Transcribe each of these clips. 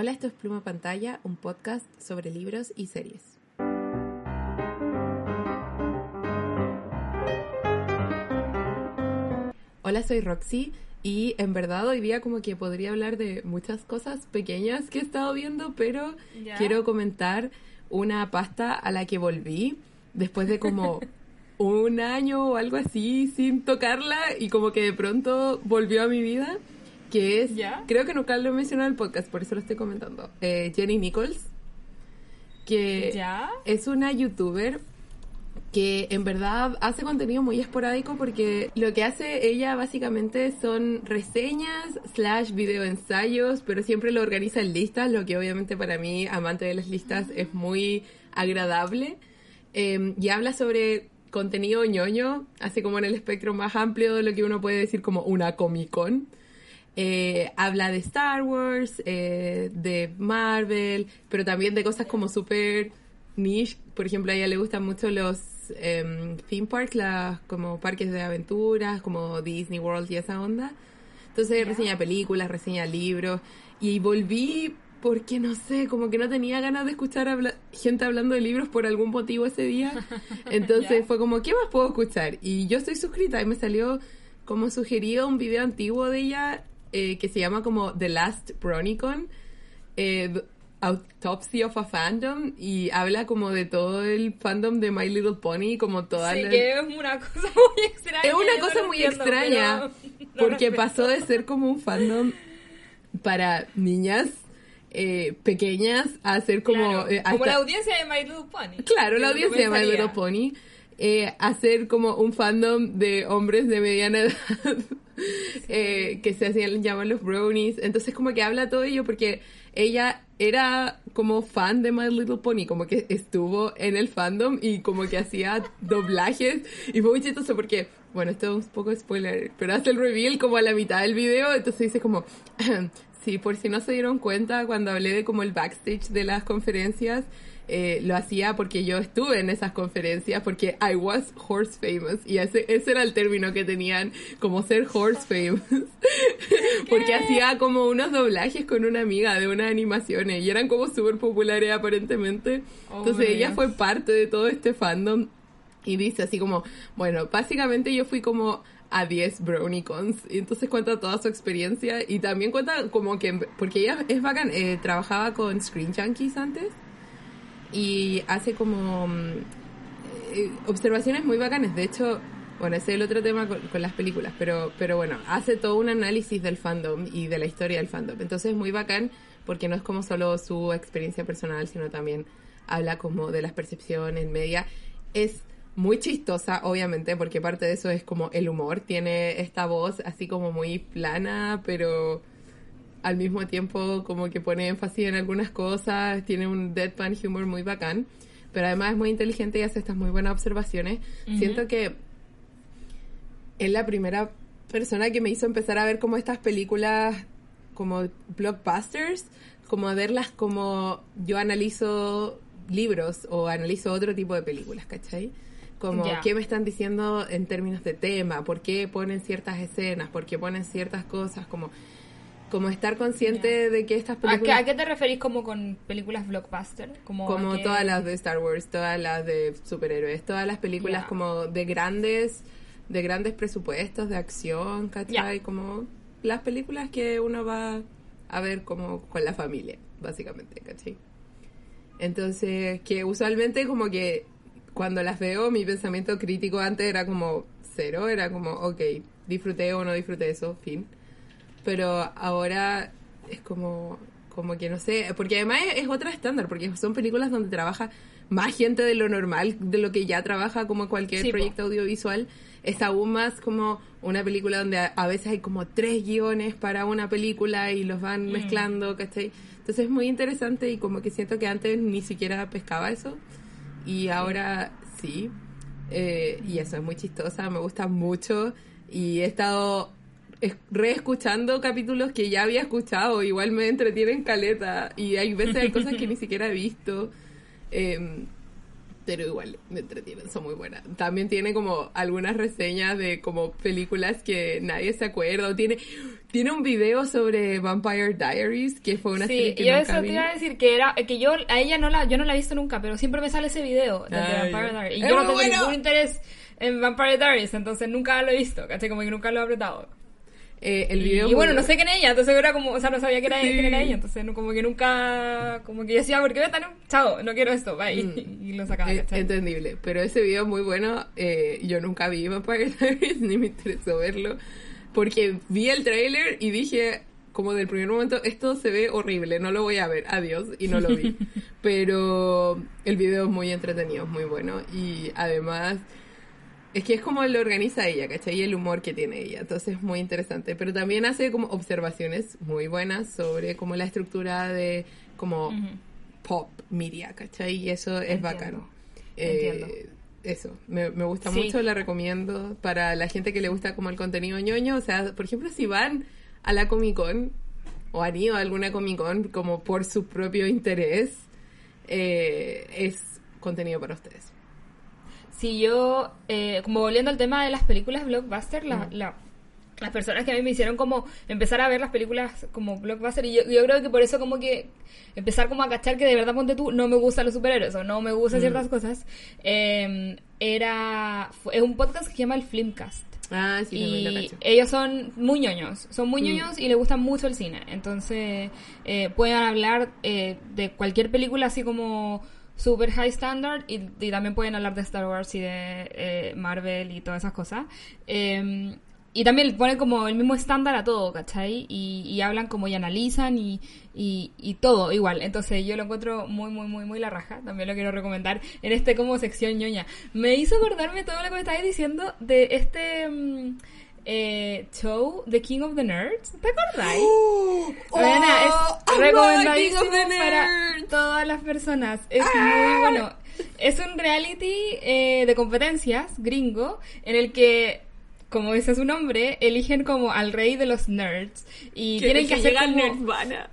Hola, esto es Pluma Pantalla, un podcast sobre libros y series. Hola, soy Roxy y en verdad hoy día como que podría hablar de muchas cosas pequeñas que he estado viendo, pero quiero comentar una pasta a la que volví después de como un año o algo así sin tocarla y como que de pronto volvió a mi vida que es, creo que nunca lo he mencionado en el podcast, por eso lo estoy comentando, eh, Jenny Nichols, que es una youtuber que en verdad hace contenido muy esporádico porque lo que hace ella básicamente son reseñas slash video ensayos, pero siempre lo organiza en listas, lo que obviamente para mí, amante de las listas, es muy agradable. Em, y habla sobre contenido ñoño, así como en el espectro más amplio de lo que uno puede decir como una Comic Con. Eh, habla de Star Wars, eh, de Marvel, pero también de cosas como súper niche. Por ejemplo, a ella le gustan mucho los em, theme parks, las, como parques de aventuras, como Disney World y esa onda. Entonces reseña películas, reseña libros. Y volví porque no sé, como que no tenía ganas de escuchar gente hablando de libros por algún motivo ese día. Entonces fue como, ¿qué más puedo escuchar? Y yo estoy suscrita y me salió como sugerido un video antiguo de ella eh, que se llama como The Last Bronicon, eh, Autopsy of a Fandom, y habla como de todo el fandom de My Little Pony, como toda sí, que es una cosa muy extraña. Es una cosa muy extraña, porque pasó de ser como un fandom para niñas eh, pequeñas a ser como... Eh, como la audiencia de My Little Pony. Claro, la audiencia de My Little Pony. Eh, hacer como un fandom de hombres de mediana edad eh, que se hacían llamar los brownies. Entonces como que habla todo ello porque ella era como fan de My Little Pony, como que estuvo en el fandom y como que hacía doblajes y fue muy chistoso porque, bueno, esto es un poco spoiler, pero hace el reveal como a la mitad del video, entonces dice como, sí, por si no se dieron cuenta cuando hablé de como el backstage de las conferencias, eh, lo hacía porque yo estuve en esas conferencias, porque I was horse famous, y ese, ese era el término que tenían, como ser horse famous, porque hacía como unos doblajes con una amiga de unas animaciones, y eran como súper populares aparentemente, oh, entonces ella fue parte de todo este fandom, y dice así como, bueno, básicamente yo fui como a 10 BrownieCons. Y entonces cuenta toda su experiencia y también cuenta como que, porque ella es bacán, eh, trabajaba con Screen Junkies antes y hace como mm, eh, observaciones muy bacanas. De hecho, bueno, ese es el otro tema con, las películas, pero, pero bueno, hace todo un análisis del fandom y de la historia del fandom. Entonces es muy bacán porque no es como solo su experiencia personal, sino también habla como de las percepciones media. Es muy chistosa, obviamente, porque parte de eso es como el humor. Tiene esta voz así como muy plana, pero al mismo tiempo como que pone énfasis en algunas cosas, tiene un deadpan humor muy bacán, pero además es muy inteligente y hace estas muy buenas observaciones. Siento que es la primera persona que me hizo empezar a ver como estas películas como blockbusters, como a verlas como yo analizo libros o analizo otro tipo de películas, ¿cachai? Como qué me están diciendo en términos de tema, por qué ponen ciertas escenas, por qué ponen ciertas cosas, como como estar consciente de que estas películas... ¿A qué, te referís como con películas blockbuster? Como, como todas las de Star Wars, todas las de superhéroes, todas las películas como de grandes de grandes presupuestos de acción, ¿cachai? Como las películas que uno va a ver como con la familia, básicamente, ¿cachai? Entonces, que usualmente como que cuando las veo, mi pensamiento crítico antes era como cero, era como, ok, disfruté o no disfruté eso, fin pero ahora es como, como que no sé, porque además es, es otra estándar, porque son películas donde trabaja más gente de lo normal, de lo que ya trabaja como cualquier Sí, po. proyecto audiovisual. Es aún más como una película donde a, a veces hay como tres guiones para una película y los van Mm. mezclando, ¿cachai? Entonces es muy interesante y como que siento que antes ni siquiera pescaba eso y ahora sí. Eh, y eso es muy chistosa, me gusta mucho y he estado es- reescuchando capítulos que ya había escuchado, igual me entretienen caleta y hay veces hay cosas que ni siquiera he visto. Em, pero igual me entretienen, son muy buenas. También tiene como algunas reseñas de como películas que nadie se acuerda. O tiene, tiene un video sobre Vampire Diaries, que fue una Sí, serie que yo nunca eso vi. te iba a decir que era que yo a ella no la yo no la he visto nunca, pero siempre me sale ese video de, Vampire. Diaries y ¡Es yo no tengo bueno! ningún interés en Vampire Diaries, entonces nunca lo he visto, ¿cachai? Como que nunca lo he apretado. Eh, el Y, video y bueno, muy- no sé quién era ella, entonces era como, o sea, no sabía quién era, Sí. quién era ella, entonces no, como que nunca, como que yo decía, ¿por qué me tan, chao, no quiero esto, bye, Mm. y lo sacaba, Eh, ¿cachai? entendible, pero ese video es muy bueno. eh, yo nunca vi Vampire Diaries, ni me interesó verlo, porque vi el tráiler y dije, como del primer momento, esto se ve horrible, no lo voy a ver, adiós, y no lo vi. pero el video es muy entretenido, es muy bueno, y además... Es que es como lo organiza ella, ¿cachai? Y el humor que tiene ella. Entonces es muy interesante. Pero también hace como observaciones muy buenas sobre como la estructura de como pop media, ¿cachai? Y eso es Entiendo. bacano. Entiendo. Eh, eso, me, me gusta Sí. mucho, la recomiendo para la gente que le gusta como el contenido ñoño. O sea, por ejemplo, si van a la Comic Con o han ido a alguna Comic Con como por su propio interés, eh, es contenido para ustedes. Si yo, eh, como volviendo al tema de las películas blockbuster, la, Mm. la- las personas que a mí me hicieron como empezar a ver las películas como blockbuster y yo, yo creo que por eso como que empezar como a cachar que de verdad ponte tú no me gustan los superhéroes o no me gustan Mm. ciertas cosas eh, era es un podcast que se llama el Filmcast Ah, sí, y ellos son muy ñoños, son muy Mm. ñoños y les gusta mucho el cine. Entonces, eh, pueden hablar eh, de cualquier película así como super high standard y, y también pueden hablar de Star Wars y de eh, Marvel y todas esas cosas. Eh, y también ponen como el mismo estándar a todo, ¿cachai? Y, y hablan como y analizan y, y, y todo igual. Entonces yo lo encuentro muy, muy, muy, muy la raja. También lo quiero recomendar en este como sección ñoña. Me hizo acordarme todo lo que me estabas diciendo de este mm, eh, show, The King of the Nerds. ¿Te acordáis? Es ¡Oh! amo recomendadísimo para. Todas las personas. Es muy bueno. Es un reality eh, de competencias gringo en el que, como dice su nombre, eligen como al rey de los nerds y tienen que, hacer como... Nirvana.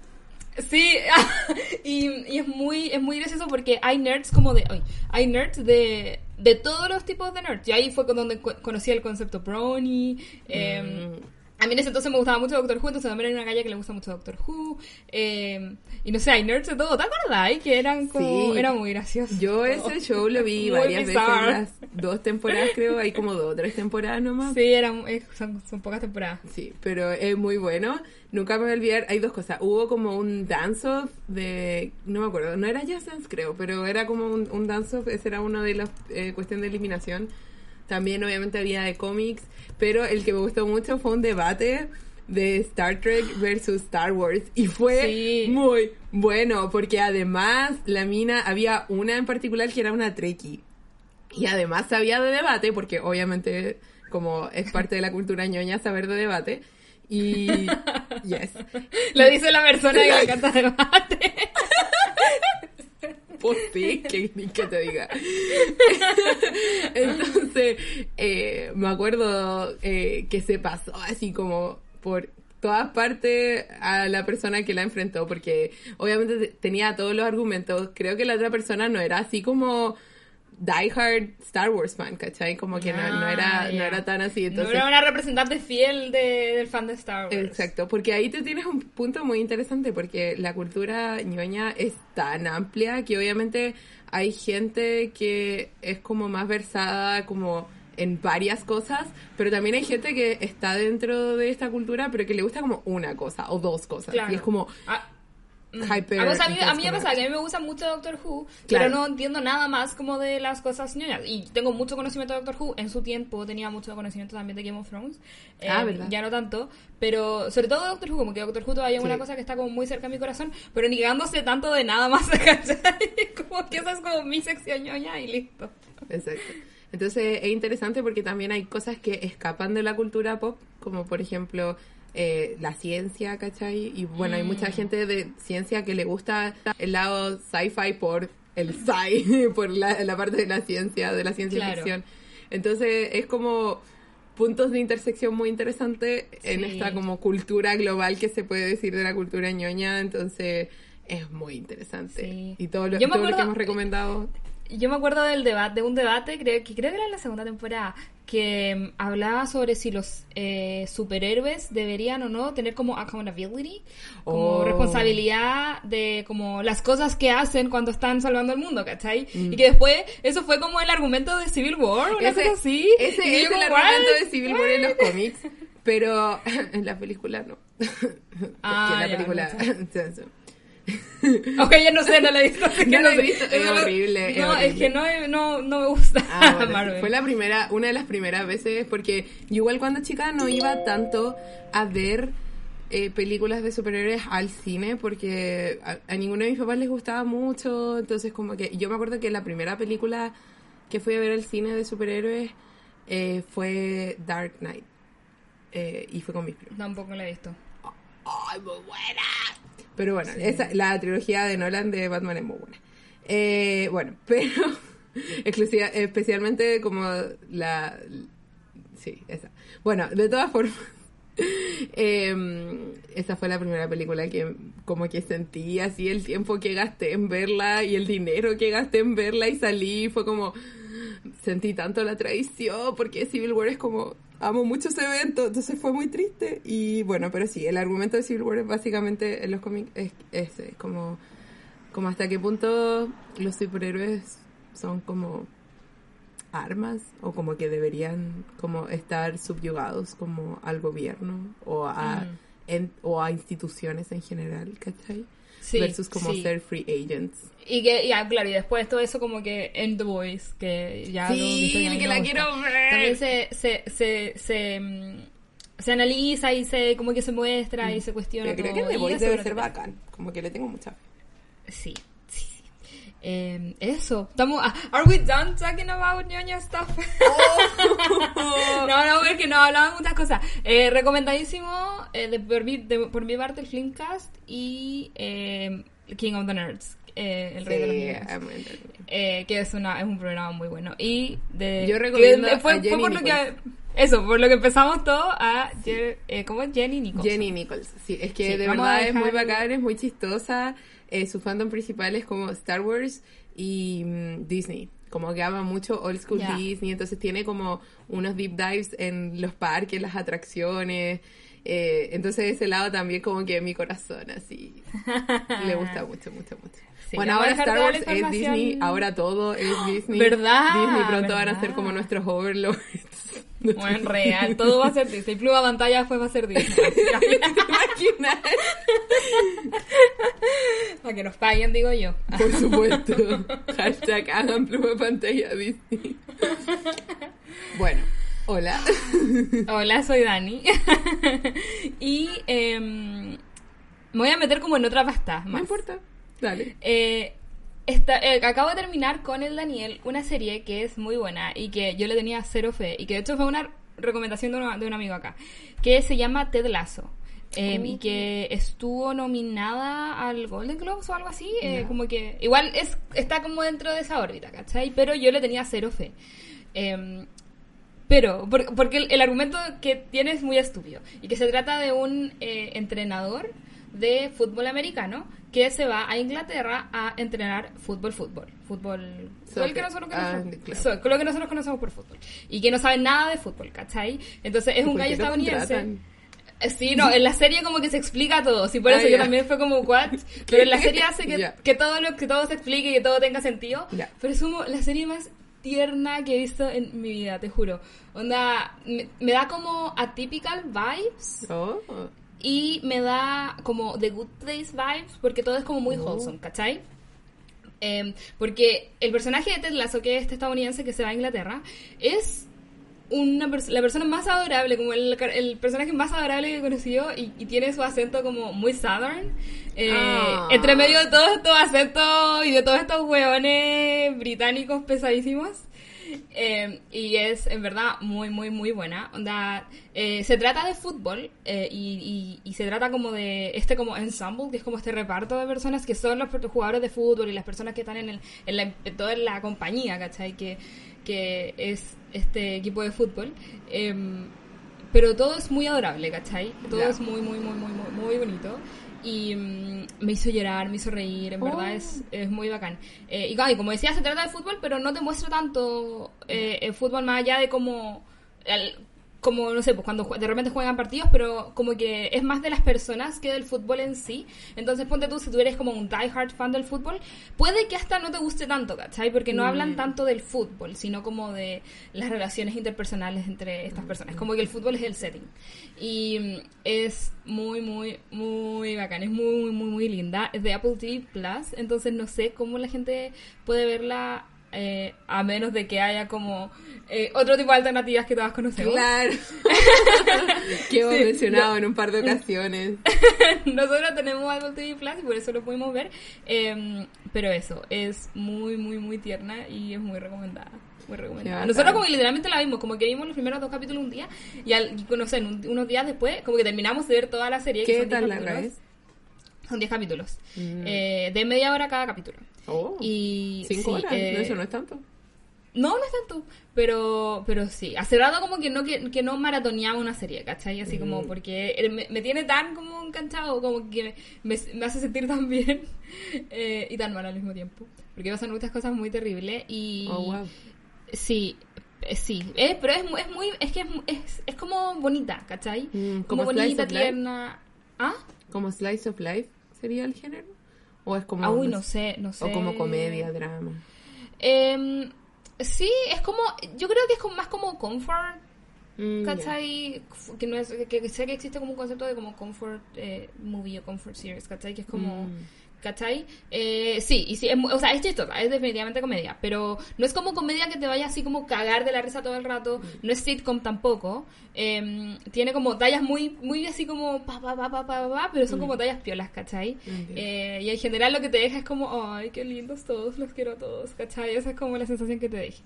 Sí, y, y es muy es muy gracioso porque hay nerds como de ay, hay nerds de de todos los tipos de nerds. Y ahí fue con donde co- conocí el concepto brony. eh, Mm. A mí en ese entonces me gustaba mucho Doctor Who, entonces también hay una calle que le gusta mucho Doctor Who. eh, y no sé, hay nerds de todo. ¿Te acordáis? Que eran como... Sí. Era muy gracioso. Yo ese show lo vi varias bizarro. veces, las dos temporadas creo, hay como dos o tres temporadas nomás. Sí, eran, eh, son, son pocas temporadas. Sí, pero es muy bueno. Nunca me voy a olvidar, hay dos cosas. Hubo como un dance-off de, no me acuerdo, no era Just Dance creo, pero era como un, un dance-off, ese era uno de las eh, cuestiones de eliminación. También obviamente había de cómics, pero el que me gustó mucho fue un debate de Star Trek versus Star Wars y fue Sí. muy bueno porque además la mina había una en particular que era una Trekkie y además sabía de debate, porque obviamente como es parte de la cultura ñoña saber de debate. Y yes, Lo dice la persona que le encanta debate. pues sí, que, que te diga. Entonces, eh, me acuerdo eh, que se pasó así como por todas partes a la persona que la enfrentó, porque obviamente te- tenía todos los argumentos. Creo que la otra persona no era así como diehard Star Wars fan, ¿cachai? Como que no, no era, Ah, no era tan así. Entonces, no era una representante fiel de- del fan de Star Wars. Exacto, porque ahí tú tienes un punto muy interesante, porque la cultura ñoña es tan amplia que obviamente hay gente que es como más versada como en varias cosas, pero también hay gente que está dentro de esta cultura, pero que le gusta como una cosa o dos cosas. Claro. Y es como, Ah, hyper. A, a mí, a mí me pasa que a mí me gusta mucho Doctor Who, Claro. pero no entiendo nada más como de las cosas ñoñas. Y tengo mucho conocimiento de Doctor Who. En su tiempo tenía mucho conocimiento también de Game of Thrones. Eh, Ah, ¿verdad? Ya no tanto. Pero sobre todo Doctor Who, como que Doctor Who todavía es Sí. una cosa que está como muy cerca de mi corazón, pero ni quedándose tanto de nada más, ¿cachai? Como que esa es como mi sección ñoña y listo. Exacto. Entonces es interesante porque también hay cosas que escapan de la cultura pop, como por ejemplo eh, la ciencia, ¿cachai? Y bueno, hay mucha gente de ciencia que le gusta el lado sci-fi por el sci, por la, la parte de la ciencia, de la ciencia Claro. ficción. Entonces es como puntos de intersección muy interesantes en Sí. esta como cultura global que se puede decir de la cultura ñoña, entonces es muy interesante. Sí. Y todo lo, todo lo que acuerdo- hemos recomendado Yo me acuerdo del debate, de un debate, creo que creo que era en la segunda temporada, que mm, hablaba sobre si los eh, superhéroes deberían o no tener como accountability, como Oh. responsabilidad de como las cosas que hacen cuando están salvando el mundo, ¿cachai? Mm. Y que después eso fue como el argumento de Civil War, una cosa así. Ese Y yo es el como, argumento "What? de Civil War en los cómics, pero en la película no. Ah, en la ya, película... Ok, ya no sé, no la he visto. que No la he visto, es no- horrible, es No, es horrible. que no, no, no me gusta Ah, bueno. Marvel. Fue la primera, una de las primeras veces, porque yo igual cuando chica no iba tanto a ver eh, películas de superhéroes al cine, porque a, a ninguno de mis papás les gustaba mucho, entonces como que yo me acuerdo que la primera película que fui a ver al cine de superhéroes eh, fue Dark Knight, eh, y fue con mis primos. Tampoco la he visto. ¡Ay, muy buena! Pero bueno, esa, la trilogía de Nolan de Batman es muy buena. Eh, bueno, pero exclusiva, especialmente como la... Sí, esa. Bueno, de todas formas, eh, esa fue la primera película que como que sentí así el tiempo que gasté en verla y el dinero que gasté en verla y salí, fue como sentí tanto la traición porque Civil War es como amo mucho ese evento entonces fue muy triste y bueno pero sí el argumento de Civil War es básicamente en los cómics es, es, es como como hasta qué punto los superhéroes son como armas o como que deberían como estar subyugados como al gobierno o a Mm. en- o a instituciones en general ¿cachai? Sí, versus como sí. ser free agents Y que, ya, claro, y después todo eso como que en The Voice, que ya... lo Sí, ya que la quiero ver. También se, se, se, se, mm, se analiza y se como que se muestra y se cuestiona Pero creo todo, que The Voice debe no ser bacán. Como que le tengo mucha fe. Sí. Eh, eso. Estamos, ah, are we done talking about ñoña stuff? Oh. no, no, porque no hablamos muchas cosas. Eh, recomendadísimo eh, de, por mi, de- por mi parte el Filmcast y eh, King of the Nerds, eh, el rey de los Sí, niños. Eh, que es una es un programa muy bueno y de Yo recomiendo que fue, a fue Jenny por lo que eso por lo que empezamos todo a Jer- eh, ¿cómo es Jenny Nichols Jenny Nichols. Sí, es que Sí, de verdad es muy dejar- bacán, es muy chistosa. Eh, su fandom principal es como Star Wars y mm, Disney. Como que ama mucho old school. Disney. Entonces tiene como unos deep dives en los parques, las atracciones. Eh, entonces ese lado también como que mi corazón así le gusta mucho, mucho, mucho. Bueno, ahora Star Wars es Disney, ahora todo es Disney. ¿Verdad? Disney pronto van a ser como nuestros overlords. bueno real todo va a ser Disney Pluma pantalla después va a ser Disney para que nos paguen digo yo Por supuesto. Hashtag hagan pluma pantalla Disney. Bueno, hola. Hola, soy Dani. y em, me voy a meter como en otra pasta No más. importa. Dale. Eh, eh, acabo de terminar con el Daniel una serie que es muy buena y que yo le tenía cero fe y que de hecho fue una recomendación de, una- de un amigo acá que se llama Ted Lasso eh, y que estuvo nominada al Golden Globes o algo así eh, como que igual es está como dentro de esa órbita ¿cachai? pero yo le tenía cero fe Em, pero, por- porque el, el argumento que tiene es muy estúpido. Y que se trata de un entrenador de fútbol americano que se va a Inglaterra a entrenar fútbol, fútbol. Fútbol. El que nosotros Ah, conocemos. claro. So- lo que nosotros conocemos por fútbol. Y que no sabe nada de fútbol, ¿cachai? Entonces es un ¿Por gallo estadounidense. contratan? Eh, Sí, no, en la serie como que se explica todo, sí, por Ah, eso yo ya. también fue como, what? Pero en la serie hace que, Ya. que todo lo que todo se explique y que todo tenga sentido. Ya. Pero es como la serie más tierna que he visto en mi vida, te juro. Onda, me, me da como atypical vibes Oh. Y me da como The Good Place vibes porque todo es como muy Oh. wholesome, ¿cachai? Em, porque el personaje de Ted Lasso, que es este estadounidense que se va a Inglaterra, es una pers- la persona más adorable, como el, el personaje más adorable que he conocido y, y tiene su acento como muy southern. Eh, Ah. Entre medio de todos estos acentos y de todos estos hueones británicos pesadísimos. Eh, y es en verdad muy, muy, muy buena. Onda, eh, se trata de fútbol eh, y, y- y se trata como de este como ensemble, que es como este reparto de personas que son los jugadores de fútbol y las personas que están en, el, en, la, en toda la compañía, ¿cachai? Que, que es este equipo de fútbol. Em, pero todo es muy adorable, ¿cachai? Todo es muy, muy, muy, muy, muy bonito. Y mm, me hizo llorar, me hizo reír, en Oh. verdad es, es muy bacán. Eh, y, como decía, se trata de fútbol, pero no te muestra tanto eh, el fútbol más allá de como... el- como, no sé, pues cuando de repente juegan partidos, pero como que es más de las personas que del fútbol en sí. Entonces, ponte tú, si tú eres como un die-hard fan del fútbol, puede que hasta no te guste tanto, ¿cachai? Porque no hablan tanto del fútbol, sino como de las relaciones interpersonales entre estas personas. Como que el fútbol es el setting. Y mm, es muy, muy, muy bacán. Es muy, muy, muy, muy linda. Es de Apple TV Plus, entonces no sé cómo la gente puede verla eh, a menos de que haya como eh, otro tipo de alternativas que todas conocemos. Claro. que hemos Sí, mencionado en un par de ocasiones. Nosotros tenemos Apple TV Plus y por eso lo pudimos ver. Eh, pero eso, es muy, muy, muy tierna y es muy recomendada. Muy recomendada. Nosotros como que literalmente la vimos, como que vimos los primeros dos capítulos un día y, al, sé, un- unos días después, como que terminamos de ver toda la serie. que ¿Qué son 10 tan larga es? Son 10 capítulos. Mm. Eh, de media hora cada capítulo. Oh, Y cinco sí, horas. eh, No, eso no es tanto. no, no es tanto, pero, pero sí. Hace rato como que no, que, que no maratoneaba una serie, ¿cachai? Así como Mm. porque me, me tiene tan como enganchado, como que me, me hace sentir tan bien eh, y tan mal al mismo tiempo. Porque pasan muchas cosas muy terribles y... Oh, wow. Sí, eh, sí. Eh, pero es, es muy... Es que es, es, es como bonita, ¿cachai? Mm, como bonita, Life. tierna. ¿Ah? ¿Como Slice of Life sería el género? ¿O es como... Ah, uy, no sé, no sé. O como comedia, drama. Em, sí, es como... Yo creo que es como, más como comfort Mm. ¿Cachai? Que, no es, que, que sé que existe como un concepto de como comfort eh, movie o comfort series, ¿cachai? Que es como... Mm. ¿Cachai? Eh, sí, y sí, es, o sea, es chistosa, es definitivamente comedia, pero no es como comedia que te vaya así como cagar de la risa todo el rato, no es sitcom tampoco, eh, tiene como tallas muy, muy así como pa, pa, pa, pa, pa, pa, pero son como tallas piolas, ¿cachai? Eh, y en general lo que te deja es como, ay, qué lindos todos, los quiero a todos, ¿cachai? Esa es como la sensación que te deja.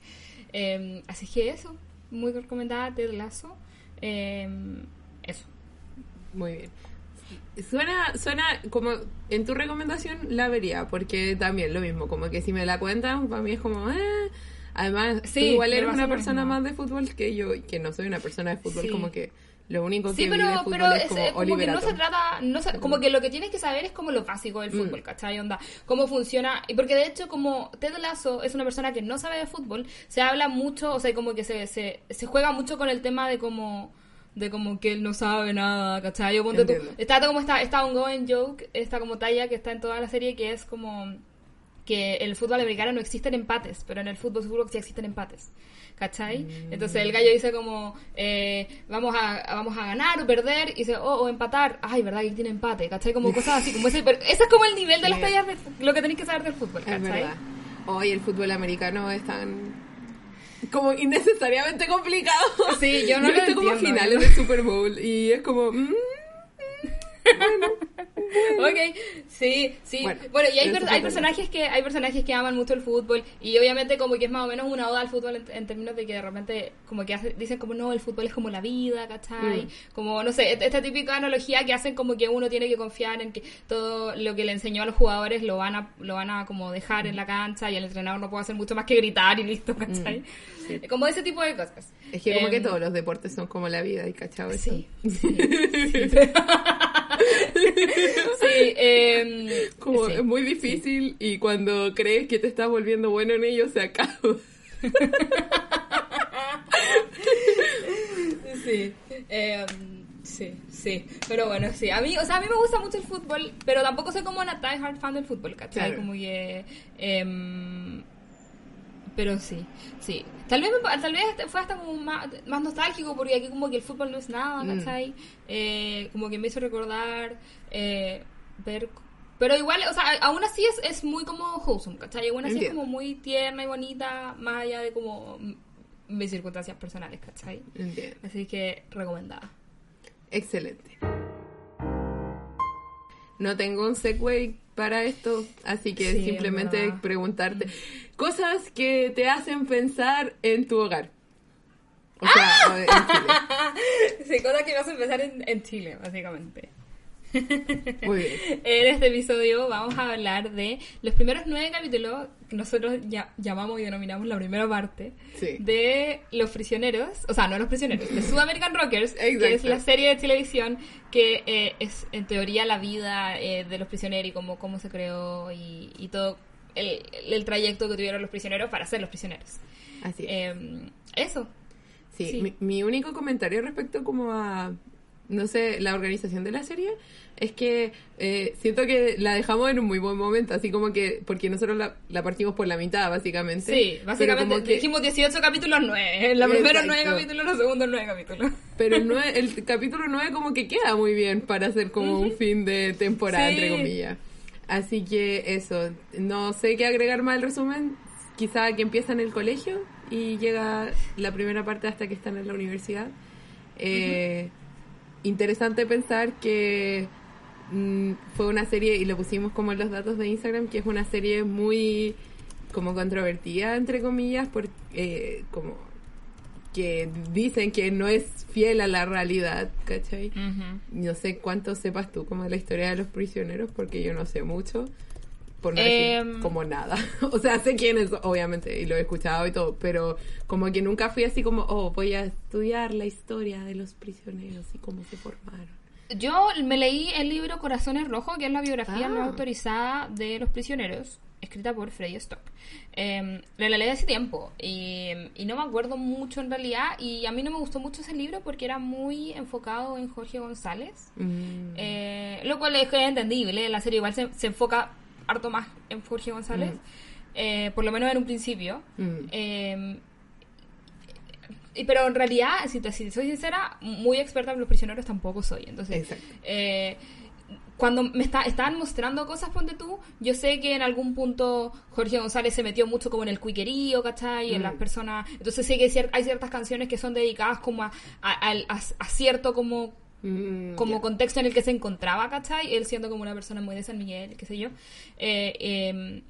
Eh, así que eso, muy recomendada, Ted Lasso. Eh, eso. Muy bien. Suena, suena como en tu recomendación la vería, porque también lo mismo, como que si me la cuentan, para mí es como, eh. Además, Sí, igual eres una persona más de fútbol que yo, que no soy una persona de fútbol, Sí. como que lo único que Sí, vi de pero, fútbol pero es es, como que no se trata, no se- como que lo que tienes que saber es como lo básico del fútbol, Mm. ¿cachai? Onda, cómo funciona, y porque de hecho como Ted Lasso es una persona que no sabe de fútbol, se habla mucho, o sea, como que se, se, se juega mucho con el tema de como de como que él no sabe nada, ¿cachai? Yo ponte tú, está como esta, esta ongoing joke, esta como talla que está en toda la serie que es como que el fútbol americano no existen empates, pero en el fútbol seguro que sí existen empates. ¿Cachai? Mm. Entonces el gallo dice como, eh, vamos, a, vamos a ganar o perder, y dice, oh, o empatar, ay, ¿verdad que tiene empate? ¿Cachai? Como cosas así, como ese, pero ese es como el nivel de las tallas, de lo que tenéis que saber del fútbol, Es ¿cachai? verdad. Hoy el fútbol americano es tan como innecesariamente complicado. Sí, yo no he lo como finales yo- del Super Bowl y es como mm, Ok, sí, sí. Bueno, Bueno, y hay, per- hay personajes que hay personajes que aman mucho el fútbol y obviamente como que es más o menos una oda al fútbol en, en términos de que de repente como que hace- dicen como no, el fútbol es como la vida, ¿cachai? Mm. Como, no sé, esta típica analogía que hacen como que uno tiene que confiar en que todo lo que le enseñó a los jugadores lo van a, lo van a como dejar en la cancha y el entrenador no puede hacer mucho más que gritar y listo, ¿cachai? Mm, sí. Como ese tipo de cosas. es que como que Em, todos los deportes son como la vida y cachado eso. Sí, sí, sí. Sí, em, Como sí. es muy difícil y cuando crees que te estás volviendo bueno en ello se acaba. Sí, em, sí, sí. Pero bueno, sí. A mí, o sea, a mí me gusta mucho el fútbol, pero tampoco soy como una die hard fan del fútbol, ¿cachai? Claro. Como que... em, Pero sí, sí. Tal vez, tal vez fue hasta como más, más nostálgico porque aquí como que el fútbol no es nada, Mm. ¿cachai? Eh, como que me hizo recordar eh, ver... Pero igual, o sea, aún así es, es muy como wholesome, ¿cachai? Aún así es como muy tierna y bonita, más allá de como mm, mis circunstancias personales, ¿cachai? Entiendo. Así que recomendada. Excelente. No tengo un segue para esto, así que Sí, simplemente verdad. preguntarte cosas que te hacen pensar en tu hogar. O sea, en Chile. Sí, cosas que vas a empezar en, en Chile, básicamente. Muy bien. En este episodio vamos a hablar de los primeros nueve capítulos que nosotros ya, llamamos y denominamos la primera parte Sí. de Los Prisioneros, o sea, no Los Prisioneros, de Sud American Rockers, que es la serie de televisión que eh, es en teoría la vida eh, de los prisioneros y cómo, cómo se creó y, y todo el, el trayecto que tuvieron los prisioneros para ser los prisioneros. Así es. Eh, eso. Sí, sí. Mi, mi único comentario respecto como a, no sé, la organización de la serie es que eh, siento que la dejamos en un muy buen momento, así como que, porque nosotros la, la partimos por la mitad, básicamente. Sí, básicamente como que- dijimos 18 capítulos 9. En los primeros Exacto. 9 capítulos, los segundos 9 capítulos. Pero el, nue- el capítulo 9 como que queda muy bien para hacer como un fin de temporada, Sí. entre comillas. Así que eso, no sé qué agregar más al resumen. Quizá que empieza en el colegio y llega la primera parte hasta que están en la universidad. Eh, Interesante pensar que mm, fue una serie, y lo pusimos como en los datos de Instagram, que es una serie muy como controvertida, entre comillas, por, eh, como que dicen que no es fiel a la realidad, ¿cachai? No sé cuánto sepas tú como de la historia de los prisioneros, porque yo no sé mucho, por no Em. decir como nada. o sea, sé quiénes, obviamente, y lo he escuchado y todo, pero como que nunca fui así como, oh, voy a estudiar la historia de los prisioneros y cómo se formaron. Yo me leí el libro Corazones Rojos, que es la biografía Ah. no autorizada de los prisioneros, escrita por Freddy Stock. Eh, la leí hace tiempo y, y no me acuerdo mucho en realidad. Y a mí no me gustó mucho ese libro porque era muy enfocado en Jorge González. Mm, Eh, lo cual es entendible, la serie igual se, se enfoca harto más en Jorge González, eh, por lo menos en un principio. mm. Eh, pero en realidad, si, te, si te soy sincera, muy experta en los prisioneros tampoco soy. Entonces, eh, cuando me está, estaban mostrando cosas, ponte tú, yo sé que en algún punto Jorge González se metió mucho como en el cuiquerío, ¿cachai? Y en Mm. las personas... Entonces sé que hay ciertas canciones que son dedicadas como a, a- a- a cierto como Mm, como ya. contexto en el que se encontraba, ¿cachai? Él siendo como una persona muy de San Miguel, qué sé yo. Eh, eh,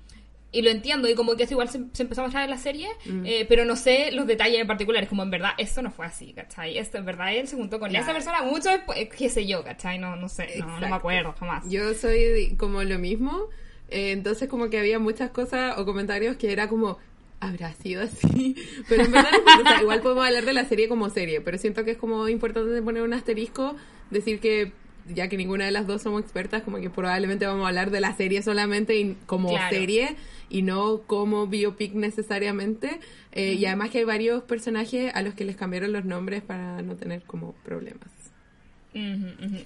y lo entiendo, y como que eso igual se, se empezó a mostrar en la serie, Mm. eh, pero no sé los detalles en particular. Es como, en verdad, esto no fue así, ¿cachai? Esto, en verdad, él se juntó con Claro. esa persona mucho después, eh, qué sé yo, ¿cachai? No, no sé, no, no me acuerdo jamás. Yo soy como lo mismo, eh, entonces como que había muchas cosas o comentarios que era como, ¿habrá sido así? Pero en verdad, o sea, igual podemos hablar de la serie como serie, pero siento que es como importante poner un asterisco, decir que ya que ninguna de las dos somos expertas, como que probablemente vamos a hablar de la serie solamente y como Claro. serie y no como biopic necesariamente. Eh, Y además que hay varios personajes a los que les cambiaron los nombres para no tener como problemas.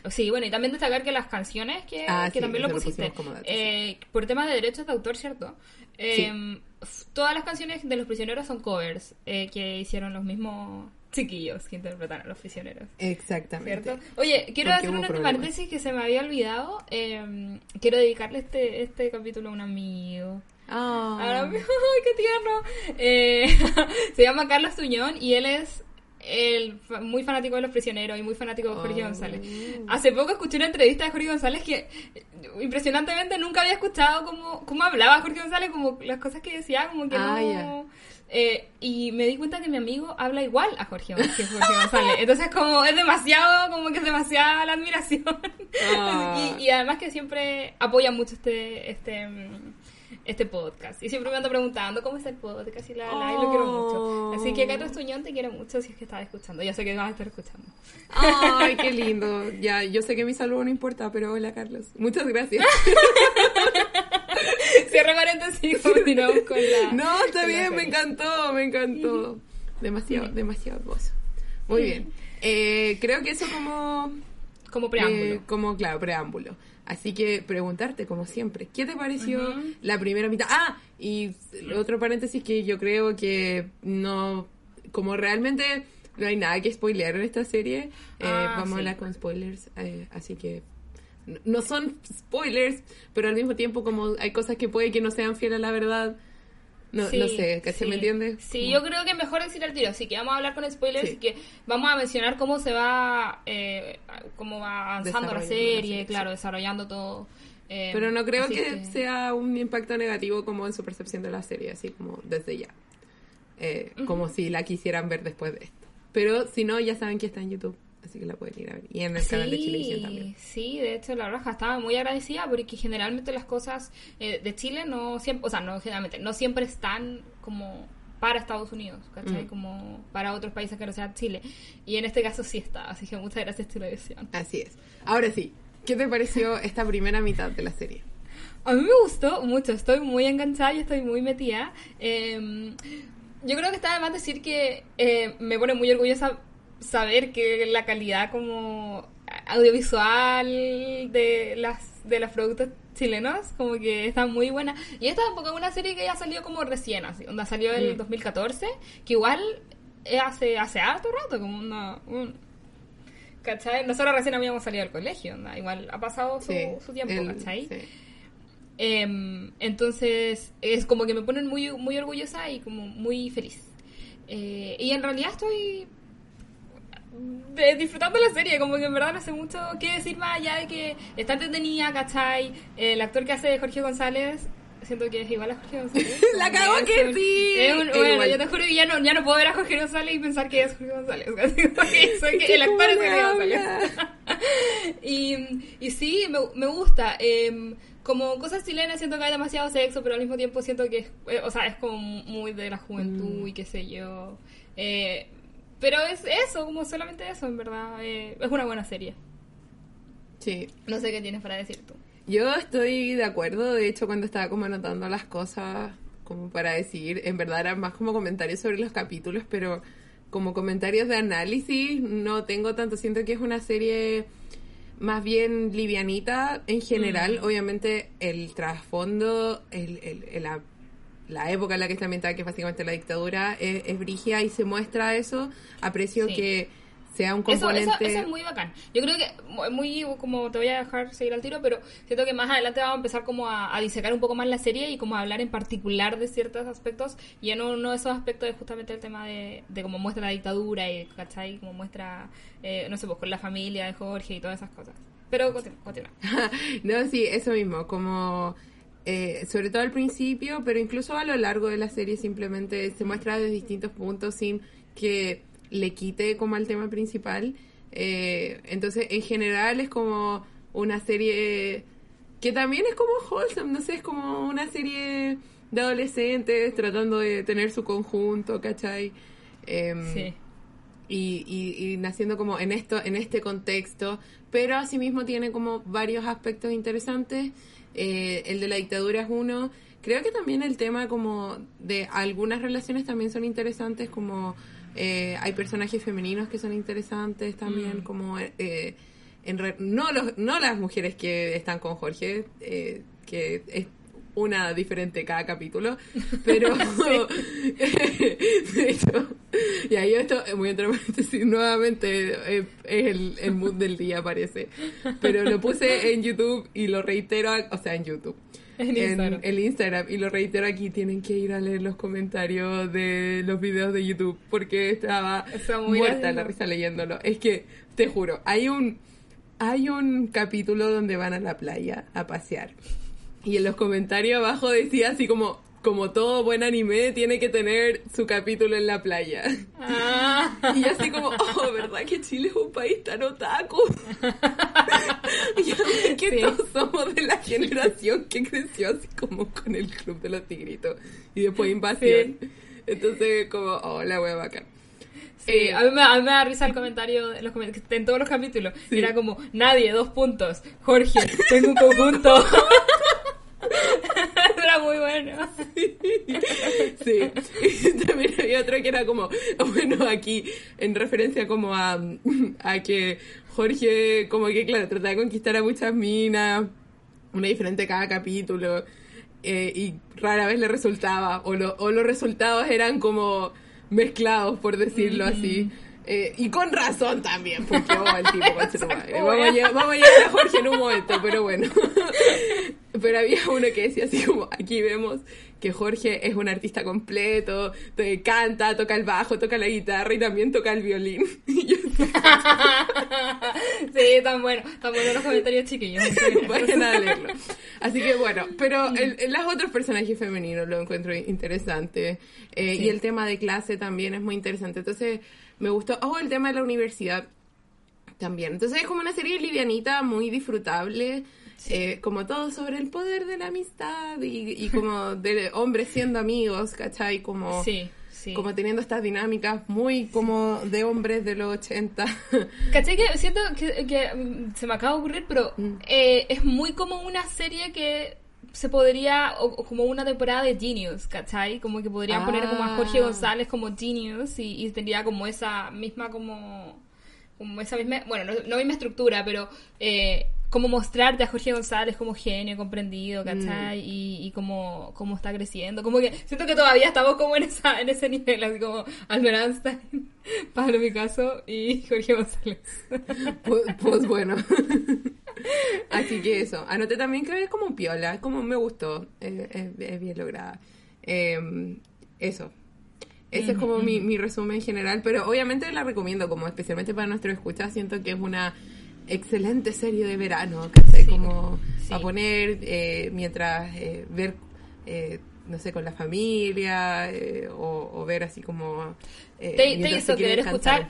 Sí, bueno, y también destacar que las canciones que, Ah, que sí, también lo pusiste, sí. eh, por temas de derechos de autor, ¿cierto? Eh, f- Todas las canciones de los prisioneros son covers eh, que hicieron los mismos chiquillos que interpretaron a los prisioneros. Exactamente. ¿Cierto? Oye, quiero Porque hacer una paréntesis que se me había olvidado. Eh, quiero dedicarle este, este capítulo a un amigo. Ah. Ahora ¡Ay, qué tierno! Eh, se llama Carlos Tuñón y él es el, muy fanático de los prisioneros y muy fanático de Jorge Oh. González. Hace poco escuché una entrevista de Jorge González que impresionantemente nunca había escuchado cómo, cómo hablaba Jorge González, como las cosas que decía, como que Ah, no... Eh, y me di cuenta que mi amigo habla igual a Jorge, que Jorge González. Entonces como es demasiado, como que es demasiada la admiración. Ah. y, y además que siempre apoya mucho este, este, mm, este podcast. Y siempre me ando preguntando cómo está el podcast y la, la, y lo quiero mucho. Así que Carlos Tuñón te quiero mucho si es que estás escuchando. Ya sé que vas a estar escuchando. Ay, qué lindo. Ya, yo sé que mi saludo no importa, pero hola, Carlos. Muchas gracias. Cierra paréntesis y continuamos con la... No, está bien, me encantó, me encantó. Demasiado, demasiado hermoso. Muy bien. Eh, creo que eso como Como preámbulo. Eh, como, claro, preámbulo. Así que preguntarte, como siempre, ¿qué te pareció la primera mitad? Ah, y otro paréntesis que yo creo que no, como realmente no hay nada que spoilear en esta serie, eh, Ah, vamos a hablar con spoilers, eh, así que no- no son spoilers, pero al mismo tiempo como hay cosas que puede que no sean fieles a la verdad. No, Sí, no sé, ¿cachai? sí. ¿Me entiendes? Sí, yo creo que es mejor decir al tiro. Así que vamos a hablar con spoilers Sí. y que vamos a mencionar cómo se va, eh, cómo va avanzando la serie, claro, desarrollando todo. eh, Pero no creo que, sea un impacto negativo como en su percepción de la serie, así como desde ya. Eh, Como si la quisieran ver después de esto. Pero si no, ya saben que está en YouTube, así que la pueden ir a ver. Y en el canal de Chilevisión también. Sí, de hecho la Roja estaba muy agradecida porque generalmente las cosas eh, de Chile no siempre, o sea, no generalmente, no siempre están como para Estados Unidos, ¿cachai? Mm. Como para otros países que no sea Chile. Y en este caso sí está, así que muchas gracias Chilevisión. Así es. Ahora sí, ¿qué te pareció esta primera mitad de la serie? A mí me gustó mucho, estoy muy enganchada y estoy muy metida. Eh, yo creo que está de más decir que eh, me pone muy orgullosa saber que la calidad como audiovisual de las de los productos chilenos como que está muy buena. Y esta tampoco es una serie que ya salió como recién, así, donde salió el Mm. 2014, que igual hace, hace harto rato, como una... un- ¿Cachai? Nosotros recién habíamos salido del colegio, onda, igual ha pasado su, Sí, su tiempo, el- ¿cachai? sí. Em, entonces, es como que me ponen muy, muy orgullosa y como muy feliz. Eh, y en realidad estoy de- disfrutando la serie, como que en verdad no sé mucho qué decir más allá de que está entretenida, ¿cachai? El actor que hace Jorge González, siento que es igual a Jorge González. La es que un- sí. es un- bueno, igual. yo te juro que ya no, ya no puedo ver a Jorge González y pensar que es Jorge González. Porque soy que el actor es ¿Cómo le Jorge González. y, y sí, me, me gusta. Em, como cosas chilenas siento que hay demasiado sexo, pero al mismo tiempo siento que es, eh, o sea, es como muy de la juventud Mm. y qué sé yo. Eh, pero es eso, como solamente eso, en verdad. Eh, es una buena serie. Sí, No sé qué tienes para decir tú. Yo estoy de acuerdo, de hecho cuando estaba como anotando las cosas como para decir, en verdad eran más como comentarios sobre los capítulos, pero como comentarios de análisis no tengo tanto, siento que es una serie más bien livianita en general, Mm. obviamente el trasfondo, el, el- el- la, la época en la que está ambientada, que es básicamente la dictadura, es, es brígida y se muestra eso, aprecio Sí. que sea un Eso, componente... eso, eso es muy bacán. Yo creo que mu- muy, como te voy a dejar seguir al tiro, pero siento que más adelante vamos a empezar como a, a disecar un poco más la serie y como a hablar en particular de ciertos aspectos. Y en uno de esos aspectos es justamente el tema de, de cómo muestra la dictadura y, ¿cachai? Cómo muestra, eh, no sé, pues con la familia de Jorge y todas esas cosas. Pero continúa, continúa. no, sí, eso mismo, como eh, sobre todo al principio, pero incluso a lo largo de la serie simplemente se muestra desde distintos puntos sin que le quite como al tema principal. Eh, entonces, en general es como una serie que también es como wholesome, no sé, es como una serie de adolescentes tratando de tener su conjunto, ¿cachai? Em, Sí. y, y, y naciendo como en esto en este contexto pero asimismo tiene como varios aspectos interesantes Eh, el de la dictadura es uno creo que también el tema como de algunas relaciones también son interesantes como eh, hay personajes femeninos que son interesantes también Mm. como eh, en re- no los no las mujeres que están con Jorge eh, que es una diferente cada capítulo, pero de hecho, y ahí esto, muy entre paréntesis, nuevamente eh, es el, el mood del día parece, pero lo puse en YouTube y lo reitero, o sea en YouTube, En Instagram. el Instagram y lo reitero aquí, tienen que ir a leer los comentarios de los videos de YouTube porque estaba muy muerta la risa leyéndolo, es que te juro, hay un hay un capítulo donde van a la playa a pasear. Y en los comentarios abajo decía así como, como todo buen anime tiene que tener su capítulo en la playa. Ah. Y yo así como, oh, ¿verdad que Chile es un país tan otaku? y yo sé que Sí. todos somos de la generación que creció así como con el Club de los Tigritos. Y después Invasión. Entonces, como, oh, la wea bacán. Sí, Eh, a mí, me, a mí me da risa el comentario de los en todos los capítulos. Era como, nadie, dos puntos. Jorge, tengo un conjunto. Era muy bueno. Sí, y también había otro que era como, bueno, aquí en referencia como a, a que Jorge como que, claro, trataba de conquistar a muchas minas, una diferente cada capítulo, eh, y rara vez le resultaba, o, lo, o los resultados eran como mezclados, por decirlo así. Eh, y con razón también, porque oh, el tipo vamos, a llegar, vamos a llegar a Jorge en un momento, pero bueno. pero había uno que decía así como, aquí vemos que Jorge es un artista completo, te canta, toca el bajo, toca la guitarra y también toca el violín. sí, tan bueno, tan bueno los comentarios chiquillos. Vayan a leerlo. Así que bueno, pero el, los otros personajes femeninos lo encuentro interesante. Eh, y el tema de clase también es muy interesante. Entonces, me gustó. Oh, el tema de la universidad también. Entonces es como una serie livianita, muy disfrutable. Eh, como todo sobre el poder de la amistad y, como de hombres siendo amigos, ¿cachai? Como, como teniendo estas dinámicas muy como de hombres de los 80. ¿Cachai? Que siento que, mm, se me acaba de ocurrir, pero mm. eh, es muy como una serie que se podría, o, como una temporada de Genius, ¿cachai? Como que podrían poner como a Jorge ah. González como Genius y, tendría como esa misma como, como esa misma, bueno, no, misma estructura, pero eh, como mostrarte a Jorge González como genio, comprendido, ¿cachai? Mm. Y, y como, como está creciendo. Como que siento que todavía estamos como en, esa, en ese nivel, así como Albert Einstein, Pablo Picasso y Jorge González. Pues, pues bueno. Así que eso. Anoté también que es como piola, como me gustó. es, bien lograda. Em, eso. Ese es como mi, mi, resumen general, pero obviamente la recomiendo como especialmente para nuestros escuchas. Siento que es una excelente serie de verano, que como a poner eh, mientras eh, ver, eh, no sé, con la familia o, ver así como... te, te hizo querer escuchar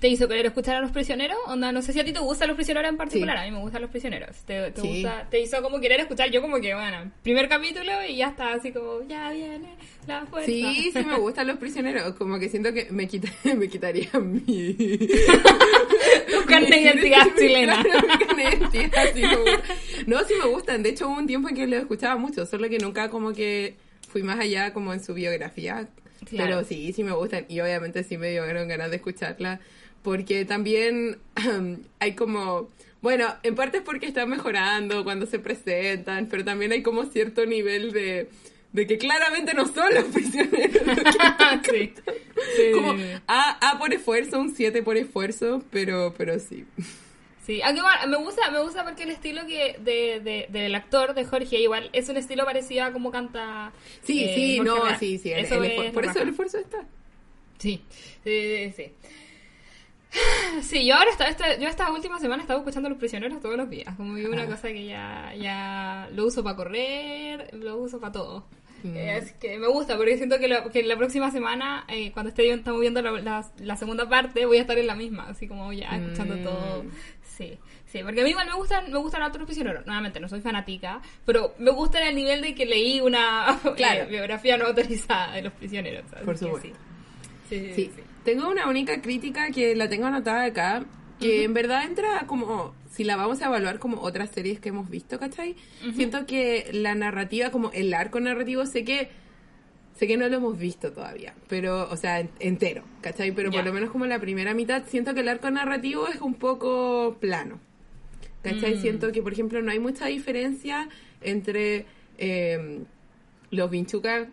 te hizo querer escuchar a los prisioneros? Onda, no sé si a ti te gustan los prisioneros en particular, a mí me gustan los prisioneros. Te, te, hizo como querer escuchar, yo como que, bueno, primer capítulo y ya está así como, ya viene la fuerza. Sí, sí me gustan los prisioneros, como que siento que me, quita, me quitaría mi... tu carne de identidad chilena. no, sí me gustan, de hecho hubo un tiempo en que lo escuchaba mucho, solo que nunca como que fui más allá como en su biografía. Pero sí, sí me gustan y obviamente sí me dieron ganas de escucharla porque también hay como, bueno, en parte es porque están mejorando cuando se presentan, pero también hay como cierto nivel de, de que claramente no son los prisioneros. sí. Como A, por esfuerzo, un 7 por esfuerzo, pero, pero sí. Sí, aunque bueno, me gusta, me gusta porque el estilo que de, del actor de Jorge igual es un estilo parecido a como canta. Sí, eh, sí, no, sí, sí. por eso el esfuerzo está. Sí, sí, sí. Sí, yo ahora esta, yo esta última semana he estado escuchando a los prisioneros todos los días. Como una cosa que ya, ya lo uso para correr, lo uso para todo. Mm. Es que me gusta, porque siento que, que la próxima semana, eh, cuando esté estamos viendo la, la, segunda parte, voy a estar en la misma, así como ya escuchando mm. todo. Sí, sí, porque a mí igual me gustan, me gustan otros prisioneros. Nuevamente, no soy fanática, pero me gusta el nivel de que leí una claro. biografía no autorizada de los prisioneros. Por supuesto. sí. sí. Tengo una única crítica que la tengo anotada acá, que en verdad entra como, si la vamos a evaluar como otras series que hemos visto, ¿cachai? Siento que la narrativa, como el arco narrativo, sé que sé que no lo hemos visto todavía, pero, o sea, entero, ¿cachai? Pero por lo menos como la primera mitad, siento que el arco narrativo es un poco plano, ¿cachai? Mm. Siento que, por ejemplo, no hay mucha diferencia entre eh, los Vinchuca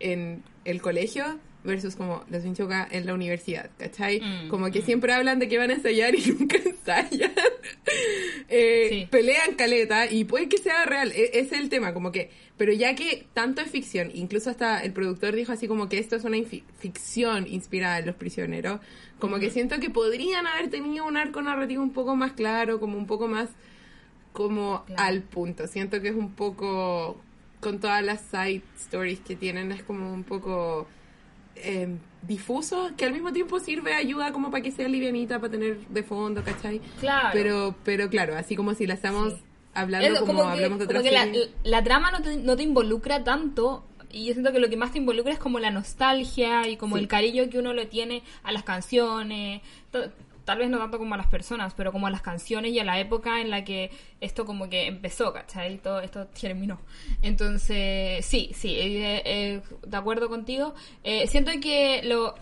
en el colegio versus como los Vinchuca en la universidad, ¿cachai? Mm, como que mm. siempre hablan de que van a ensayar y nunca ensayan. eh, Pelean caleta y puede que sea real, e, ese es el tema, como que, pero ya que tanto es ficción, incluso hasta el productor dijo así como que esto es una ficción inspirada en los prisioneros, como que siento que podrían haber tenido un arco narrativo un poco más claro, como un poco más como al punto. Siento que es un poco con todas las side stories que tienen es como un poco eh, difuso, que al mismo tiempo sirve, ayuda como para que sea livianita, para tener de fondo, ¿cachai? Claro. Pero, pero claro, así como si la estamos hablando como, hablamos de otra la, trama no te, no te involucra tanto y yo siento que lo que más te involucra es como la nostalgia y como el cariño que uno le tiene a las canciones tal vez no tanto como a las personas, pero como a las canciones y a la época en la que esto como que empezó, ¿cachai? Todo esto terminó. Entonces, sí, sí, eh, eh, de acuerdo contigo. Eh, siento que lo,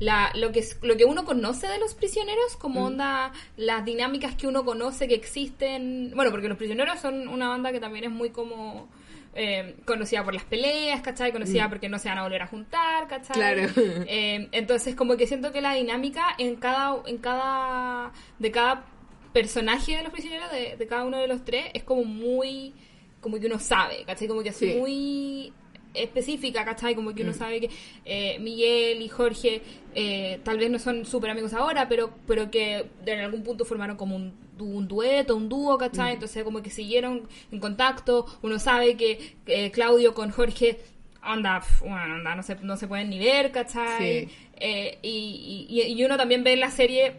la, lo, que, lo que uno conoce de los prisioneros, como Mm. onda, las dinámicas que uno conoce que existen, bueno, porque los prisioneros son una banda que también es muy como... eh, conocida por las peleas, ¿cachai? Conocida porque no se van a volver a juntar, ¿cachai? Mm. Claro. Eh, entonces, como que siento que la dinámica en cada, en cada, de cada personaje de los prisioneros, de, de cada uno de los tres, es como muy, como que uno sabe, ¿cachai? Como que es Sí. muy específica, ¿cachai? Como que uno Mm. sabe que eh, Miguel y Jorge eh, tal vez no son súper amigos ahora, pero, pero que en algún punto formaron como un, du- un dueto, un dúo, Mm. ¿cachai? Entonces como que siguieron en contacto, uno sabe que eh, Claudio con Jorge anda, pf, bueno, anda, no se, no se pueden ni ver, ¿cachai? Sí. Eh, y, y, y uno también ve en la serie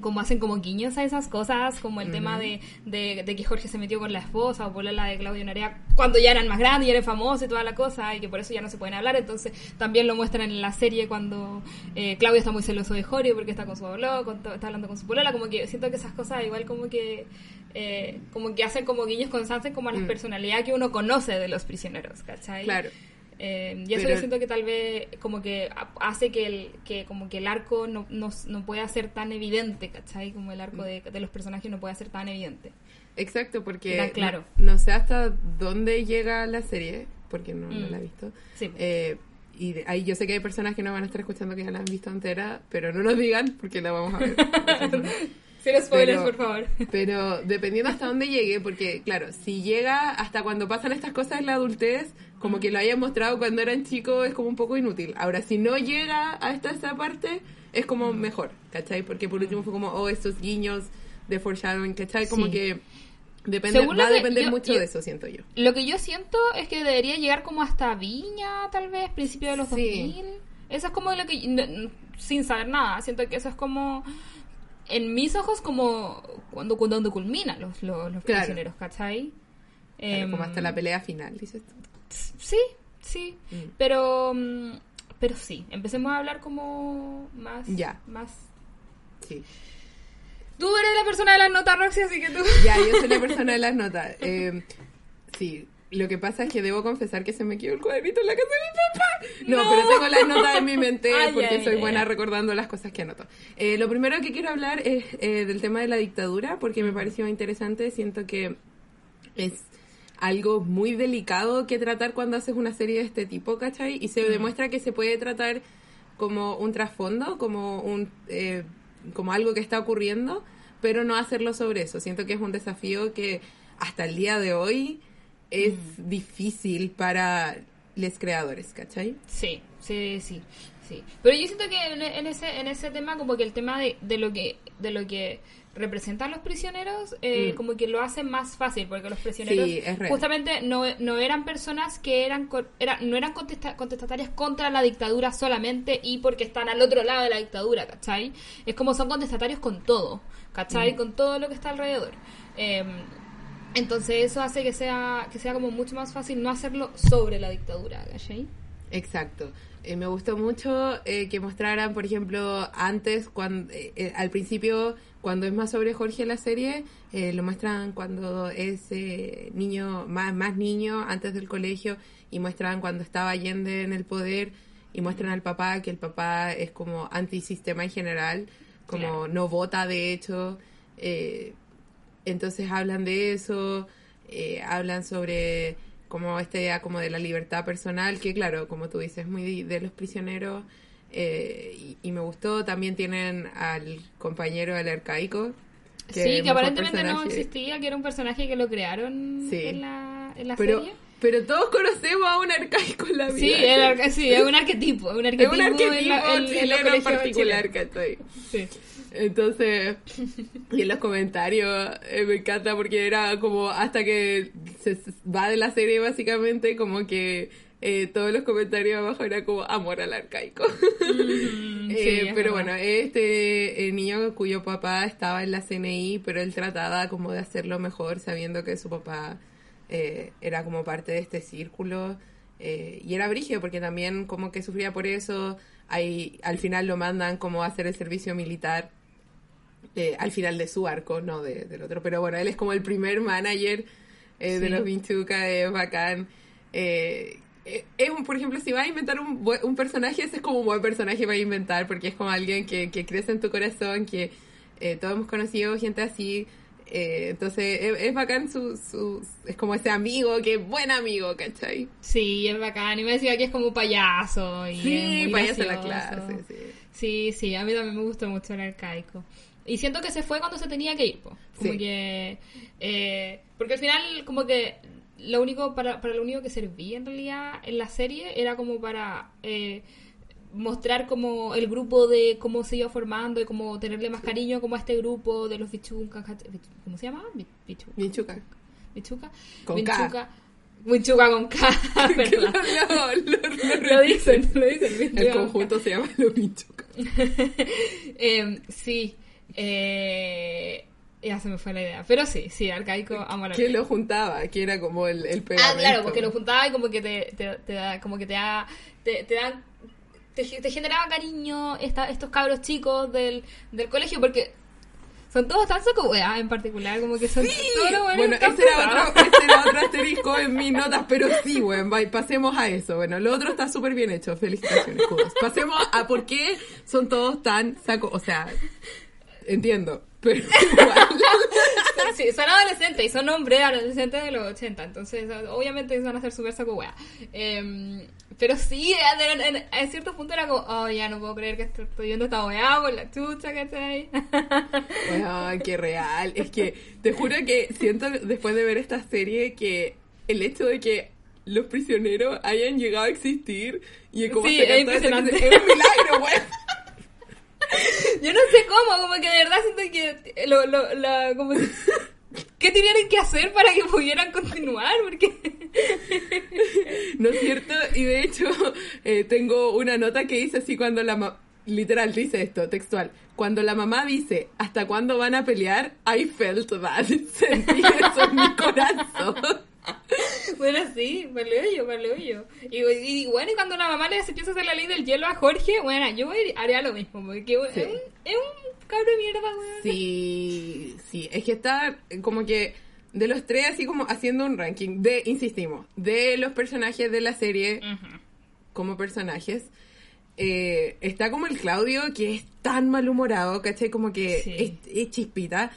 como hacen como guiños a esas cosas, como el tema de, de, de que Jorge se metió con la esposa o por la de Claudio Narea cuando ya eran más grandes y eran famosos y toda la cosa, y que por eso ya no se pueden hablar. Entonces también lo muestran en la serie cuando eh, Claudio está muy celoso de Jorge porque está con su abuelo, con está hablando con su polola, como que siento que esas cosas igual como que eh, como que hacen como guiños constantes como a la Mm. personalidad que uno conoce de los prisioneros, ¿cachai? Claro. Eh, y eso Pero- yo siento que tal vez como que ha- hace que el, que como que el arco no, no, no pueda ser tan evidente, ¿cachai? Como el arco de, de los personajes no pueda ser tan evidente. Exacto, porque claro. no, no sé hasta dónde llega la serie, porque no, no Mm. la he visto. Sí. Eh, y de- ahí yo sé que hay personas que no van a estar escuchando que ya la han visto entera, pero no nos digan porque la vamos a ver. Cero spoilers, pero- por favor. Pero dependiendo hasta dónde llegue, porque claro, si llega hasta cuando pasan estas cosas en la adultez, como que lo hayan mostrado cuando eran chicos, es como un poco inútil. Ahora, si no llega hasta esa parte, es como mejor, ¿cachai? Porque por último fue como, oh, estos guiños de foreshadowing, ¿cachai? Como Sí. que depende, Según va a depender yo- mucho yo- de eso, siento yo. Lo que yo siento es que debería llegar como hasta Viña, tal vez, principio de los Sí. 2000. Eso es como lo que, sin saber nada, siento que eso es como, en mis ojos, como cuando, cuando culminan los, los, los Claro. prisioneros, ¿cachai? Claro, Em, como hasta la pelea final, dices tú. Sí, sí. Mm. Pero, mm, pero sí, empecemos a hablar como más. Ya. más Sí. Tú eres la persona de las notas, Roxy, así que tú. Ya, yo soy la persona de las notas. Eh, sí, lo que pasa es que debo confesar que se me quedó el cuadernito en la casa de mi papá. No, No. pero tengo las notas en mi mente Ay, porque ay, soy ay, buena recordando las cosas que anoto. Eh, lo primero que quiero hablar es eh, del tema de la dictadura porque me pareció interesante. Siento que es algo muy delicado que tratar cuando haces una serie de este tipo, ¿cachai? Y se demuestra que se puede tratar como un trasfondo, como un eh, como algo que está ocurriendo, pero no hacerlo sobre eso. Siento que es un desafío que hasta el día de hoy es difícil para los creadores, ¿cachai? Sí, sí, sí, sí. Pero yo siento que en, en ese en ese tema como que el tema de, de lo que de lo que representan los prisioneros eh, Mm. como que lo hace más fácil porque los prisioneros Sí, justamente no, no eran personas que eran era, no eran contesta- contestatarias contra la dictadura solamente y porque están al otro lado de la dictadura, ¿cachai? Es como son contestatarios con todo, ¿cachai? Mm. Con todo lo que está alrededor. Em, entonces eso hace que sea que sea como mucho más fácil no hacerlo sobre la dictadura, ¿cachai? Exacto. Eh, me gustó mucho eh, que mostraran, por ejemplo, antes, cuando, al principio, cuando es más sobre Jorge la serie, eh, lo muestran cuando es eh, niño, más, más niño, antes del colegio, y muestran cuando estaba Allende en el poder, y muestran al papá, que el papá es como antisistema en general, como Claro. no vota de hecho. eh, entonces hablan de eso, eh, hablan sobre como esta idea como de la libertad personal, que claro, como tú dices, muy de, los prisioneros, eh, y, y me gustó, también tienen al compañero del arcaico. sí, es que aparentemente no existía, que era un personaje que lo crearon Sí. en la, en la Pero, serie. pero todos conocemos a un arcaico en la vida. Sí, el arca- sí, es un arquetipo, es un es arquetipo, un arquetipo en la- en- en chileno particular, chilenos. ¿cachai? Sí. Entonces, y en los comentarios eh, me encanta porque era como hasta que se va de la serie básicamente, como que eh, todos los comentarios abajo era como amor al arcaico. Mm, Eh, sí, pero bueno, este eh, niño cuyo papá estaba en la CNI, pero él trataba como de hacerlo mejor sabiendo que su papá eh, era como parte de este círculo. y era brigio porque también como que sufría por eso. Ahí, al final lo mandan como a hacer el servicio militar eh, al final de su arco, no de, del otro. Pero bueno, él es como el primer manager eh, de Sí. los Vinchuca, es bacán. Eh, eh, es un, por ejemplo, si vas a inventar un, un personaje, ese es como un buen personaje para inventar, porque es como alguien que, que crece en tu corazón, que eh, todos hemos conocido gente así. eh, entonces es, es bacán su, su, es como ese amigo, que es buen amigo, ¿cachai? Sí, es bacán. Y me decía que es como un payaso. Y Sí, payaso en la clase, sí. Sí, sí, a mí también me gustó mucho el arcaico. Y siento que se fue cuando se tenía que ir, po. Como Sí. que... eh, porque al final, como que lo único, para, para lo único que servía en realidad en la serie era como para eh, mostrar como el grupo de cómo se iba formando y como tenerle más cariño como a este grupo de los bichucas, ¿cómo se llama? Bi- Bichu- Vinchuca. Bichuca. Con K. Vinchuca. Vinchuca con K, ¿verdad? Lo- lo- lo- Lo dicen, lo dicen. El conjunto se llama los Vinchuca. Eh, sí. Eh, ya se me fue la idea. Pero sí, sí, arcaico, amor que lo juntaba, que era como el, el Ah, pegamento. claro, porque lo juntaba y como que te, te, te da, como que te da, te, te dan, te, te generaba cariño esta, estos cabros chicos del, del colegio porque son todos tan saco wea en particular, como que son todos los buenos Bueno, ese era, otro, ese era otro asterisco en mis notas, pero sí, bueno, pasemos a eso. Bueno, lo otro está súper bien hecho, felicitaciones, Judas. Pasemos a por qué son todos tan saco, o sea, entiendo, pero igual. Sí, son adolescentes y son hombres adolescentes de los 80, entonces obviamente van a ser súper saco wea. Em, pero sí, en, en- en cierto punto era como, oh, ya no puedo creer que estoy estoy viendo esta wea por la chucha, ¿cachai? Ay, qué real. Es que te juro que siento después de ver esta serie que el hecho de que los prisioneros hayan llegado a existir y como Sí, es impresionante. es un milagro, güey. Yo no sé cómo, como que de verdad siento que lo, lo, la, como ¿Qué tenían que hacer para que pudieran continuar? Porque ¿No es cierto? Y de hecho, eh, tengo una nota que dice así cuando la mamá, literal, dice esto, textual. Cuando la mamá dice, ¿hasta cuándo van a pelear? I felt that. Sentí eso en mi corazón. Bueno, sí, vale yo. Y, y bueno, y cuando la mamá le empieza a hacer la ley del hielo a Jorge, bueno, yo haría lo mismo, porque Sí. es, un, es un cabro de mierda, weón. Sí, sí, es que está como que de los tres así como haciendo un ranking de, insistimos, de los personajes de la serie Ujú. como personajes. eh, está como el Claudio que es tan malhumorado, ¿cachai? Como que Sí. es, es chispita.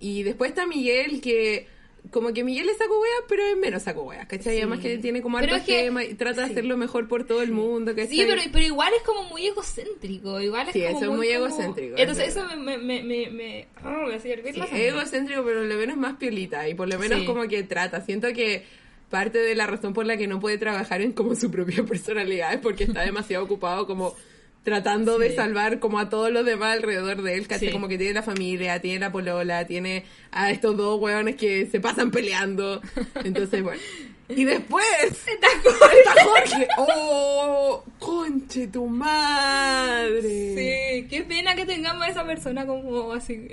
Y después está Miguel que como que Miguel es saco wea, pero es menos saco wea, ¿cachai? Sí. Además que tiene como Pero harto es que- y trata de sí. hacerlo mejor por todo el mundo, ¿cachai? Sí, pero, pero igual es como muy egocéntrico, igual es Sí, como eso es muy como- egocéntrico, es Entonces eso me, me, me, me, oh, me es egocéntrico, pero por lo menos más piolita y por lo menos como que trata. Siento que parte de la razón por la que no puede trabajar en como su propia personalidad es porque está demasiado ocupado como tratando de salvar como a todos los demás alrededor de él, ¿cachai? Sí. Como que tiene la familia, tiene la polola, tiene a estos dos hueones que se pasan peleando. Entonces, bueno. Y después está Jorge. ¡Oh! ¡Conche tu madre! Sí, qué pena que tengamos a esa persona como así.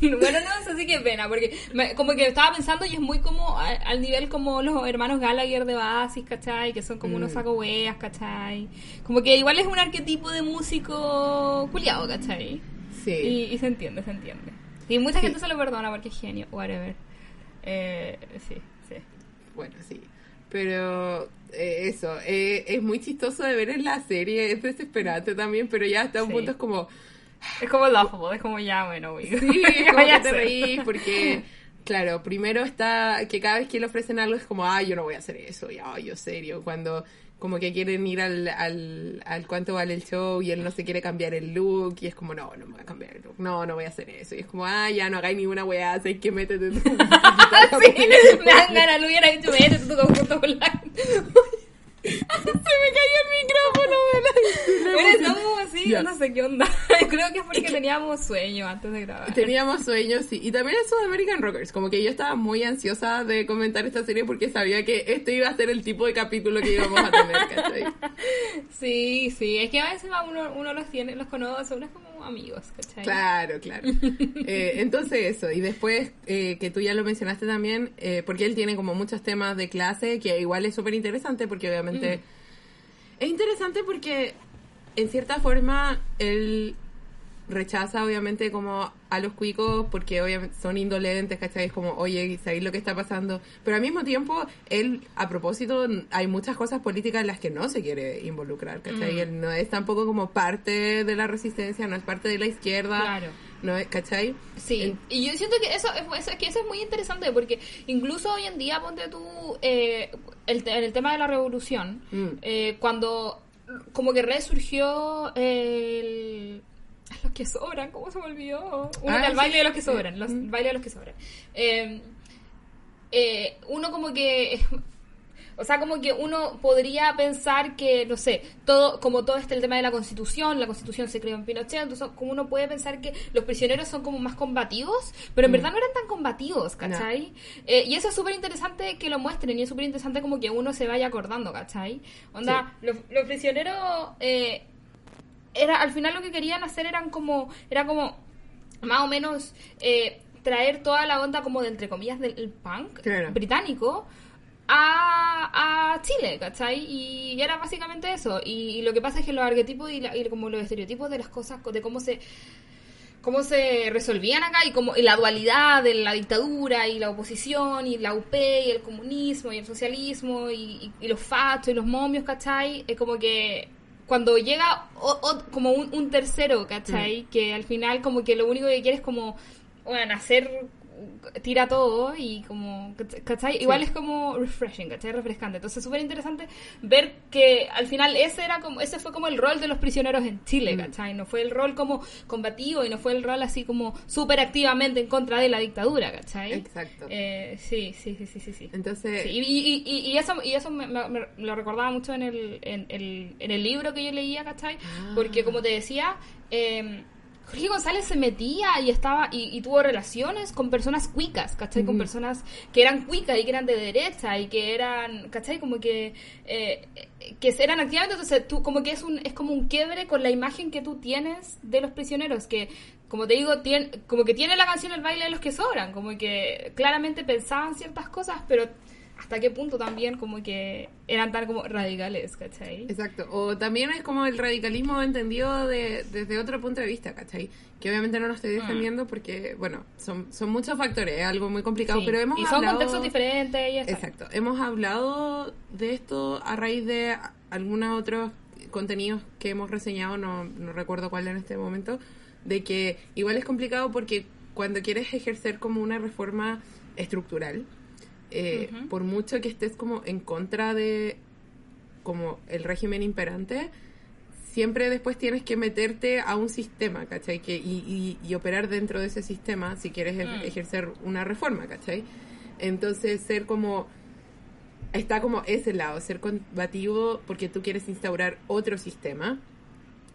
Bueno, bueno, no sé si qué pena, porque me- como que estaba pensando y es muy como a- al nivel como los hermanos Gallagher de Basis, ¿cachai? Que son como unos Mm. saco weas, ¿cachai? Como que igual es un arquetipo de músico culiado, ¿cachai? Sí. Y, y se entiende, se entiende. Y mucha gente se lo perdona porque es genio, whatever. Eh, sí, sí. Bueno, sí. Pero eh, eso, eh, es muy chistoso de ver en la serie, es desesperante también, pero ya hasta un Sí. punto es como, Es como laughable, es como ya, bueno, güey. sí, es como que te reís porque, claro, primero está que cada vez que le ofrecen algo es como, ah, yo no voy a hacer eso, ya, yo serio, cuando como que quieren ir al, al, al cuánto vale el show y él no se quiere cambiar el look y es como, no, no me voy a cambiar el look, no, no voy a hacer eso. Y es como, ah, ya no hagáis ninguna weá, sé que métete tú. Sí, me dan ganas, lo hubiera dicho, vete tu conjunto con la... Se me cayó el micrófono de la Pero Ya. no sé qué onda. Creo que es porque teníamos sueño antes de grabar. Teníamos sueños, sí. Y también eso de American Rockers. Como que yo estaba muy ansiosa de comentar esta serie porque sabía que este iba a ser el tipo de capítulo que íbamos a tener, ¿cachai? Sí, sí, es que a veces uno, uno los tiene, los conoce, uno es como amigos, ¿cachai? Claro, claro. Eh, entonces eso. Y después, eh, que tú ya lo mencionaste también, eh, porque él tiene como muchos temas de clase, que igual es súper interesante porque obviamente... Es interesante porque, en cierta forma, él rechaza obviamente como a los cuicos porque obviamente son indolentes, ¿cachai? Es como, oye, ¿sabéis lo que está pasando? Pero al mismo tiempo, él, a propósito, hay muchas cosas políticas en las que no se quiere involucrar, ¿cachai? Mm. Él no es tampoco como parte de la resistencia, no es parte de la izquierda. Claro. No, es- ¿cachai? Sí, y yo siento que eso, es- que eso es muy interesante porque incluso hoy en día, ponte tú, eh, el, te- el tema de la revolución, Mm. eh, cuando como que resurgió el... Los que sobran, ¿cómo se me olvidó? Uno Ah, baile de los que sobran, los, Mm. el baile de los que sobran. Eh, eh, uno como que o sea, como que uno podría pensar que, no sé, todo, como todo este el tema de la constitución, la constitución se creó en Pinochet, entonces como uno puede pensar que los prisioneros son como más combativos, pero en Mm. verdad no eran tan combativos, ¿cachai? Eh, y eso es súper interesante que lo muestren y es súper interesante como que uno se vaya acordando, ¿cachai? Onda, los, los prisioneros, eh, era, al final lo que querían hacer eran como, era como, más o menos, eh, traer toda la onda como de, entre comillas, del punk Claro. británico a, a Chile, ¿cachai? Y era básicamente eso. Y, y lo que pasa es que los arquetipos y, la- y como los estereotipos de las cosas, de cómo se cómo se resolvían acá y como y la dualidad de la dictadura y la oposición y la UP y el comunismo y el socialismo y, y- y los fachos y los momios, ¿cachai? Es como que cuando llega o- o- como un, un tercero, ¿cachai? Que al final como que lo único que quiere es como, bueno, hacer tira todo y como, ¿cachai? Igual es como refreshing, ¿cachai? Refrescante. Entonces, súper interesante ver que al final ese era como, ese fue como el rol de los prisioneros en Chile, ¿cachai? No fue el rol como combativo y no fue el rol así como súper activamente en contra de la dictadura, ¿cachai? Exacto. Eh, sí, sí, sí, sí, sí, sí. Entonces, Sí, y, y- y- y eso, y eso me, me- me lo recordaba mucho en el, en, el, en el libro que yo leía, ¿cachai? Ah. Porque como te decía, eh, Jorge González se metía y estaba y, y tuvo relaciones con personas cuicas, ¿cachai? Con personas que eran cuicas y que eran de derecha y que eran, ¿cachai? Como que, eh, que eran activamente, entonces tú como que es un es como un quiebre con la imagen que tú tienes de los prisioneros, que como te digo, tiene, como que tiene la canción El baile de los que sobran, como que claramente pensaban ciertas cosas, pero hasta qué punto también como que eran tan como radicales, ¿cachai? Exacto. O también es como el radicalismo entendido de, desde otro punto de vista, ¿cachai? Que obviamente no lo estoy defendiendo porque, bueno, son, son muchos factores, es algo muy complicado, Sí. pero hemos y son hablado... contextos diferentes y. Exacto. Hemos hablado de esto a raíz de algunos otros contenidos que hemos reseñado, no, no recuerdo cuál en este momento, de que igual es complicado porque cuando quieres ejercer como una reforma estructural, eh, Ujú. por mucho que estés como en contra de como el régimen imperante, siempre después tienes que meterte a un sistema, ¿cachai? Que, y, y- y operar dentro de ese sistema si quieres Mm. ejercer una reforma, ¿cachai? Entonces ser como... Está como ese lado, ser combativo porque tú quieres instaurar otro sistema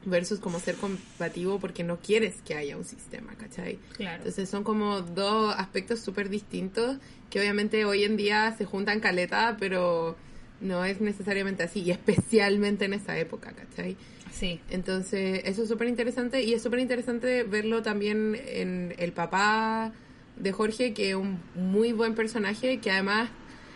versus como ser combativo porque no quieres que haya un sistema, ¿cachai? Claro. Entonces son como dos aspectos súper distintos que obviamente hoy en día se juntan caleta, pero no es necesariamente así, y especialmente en esa época, ¿cachai? Sí. Entonces eso es súper interesante y es súper interesante verlo también en el papá de Jorge, que es un muy buen personaje, que además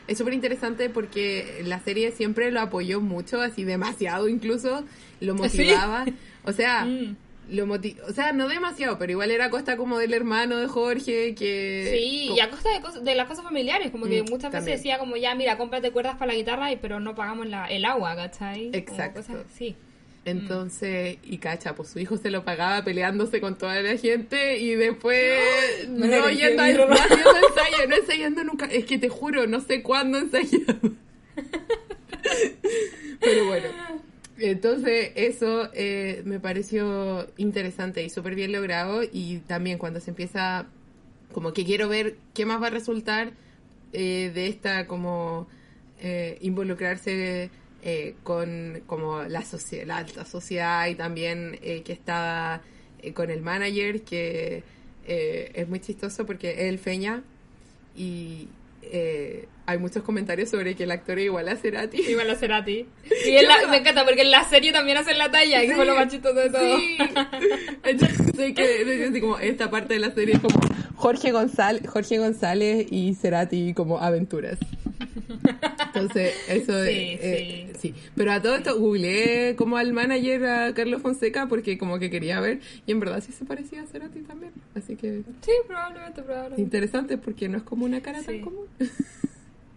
es súper interesante porque la serie siempre lo apoyó mucho, así demasiado incluso, lo ¿Sí? motivaba. O sea, Mm. lo o sea, no demasiado, pero igual era a costa como del hermano de Jorge, que... Sí, y a costa de, cosas- de las cosas familiares, como que Mm, muchas veces decía como ya, mira, cómprate cuerdas para la guitarra, y pero no pagamos la, el agua, ¿cachai? Como Exacto. cosas así. Entonces, y cacha, pues su hijo se lo pagaba peleándose con toda la gente y después no reí, yendo, a- no haciendo ensayo, no ensayando nunca. Es que te juro, no sé cuándo ensayaba. Pero bueno, entonces eso eh, me pareció interesante y súper bien logrado y también cuando se empieza, como que quiero ver qué más va a resultar eh, de esta como eh, involucrarse eh, con como la, la alta sociedad y también eh, que estaba eh, con el manager que eh, es muy chistoso porque es el Feña y eh, hay muchos comentarios sobre que el actor es igual a Cerati. Igual a Cerati. Y en la- me encanta porque en la serie también hacen la talla, que fue lo más chistoso de todo. Sí. Entonces, que así como esta parte de la serie es como Jorge González, Jorge González y Cerati como aventuras. Entonces, eso Sí, eh, sí. Pero a todo esto googleé como al manager a Carlos Fonseca porque como que quería ver y en verdad sí se parecía a Cerati también. Así que Sí, probablemente, probablemente. interesante porque no es como una cara tan Sí. común.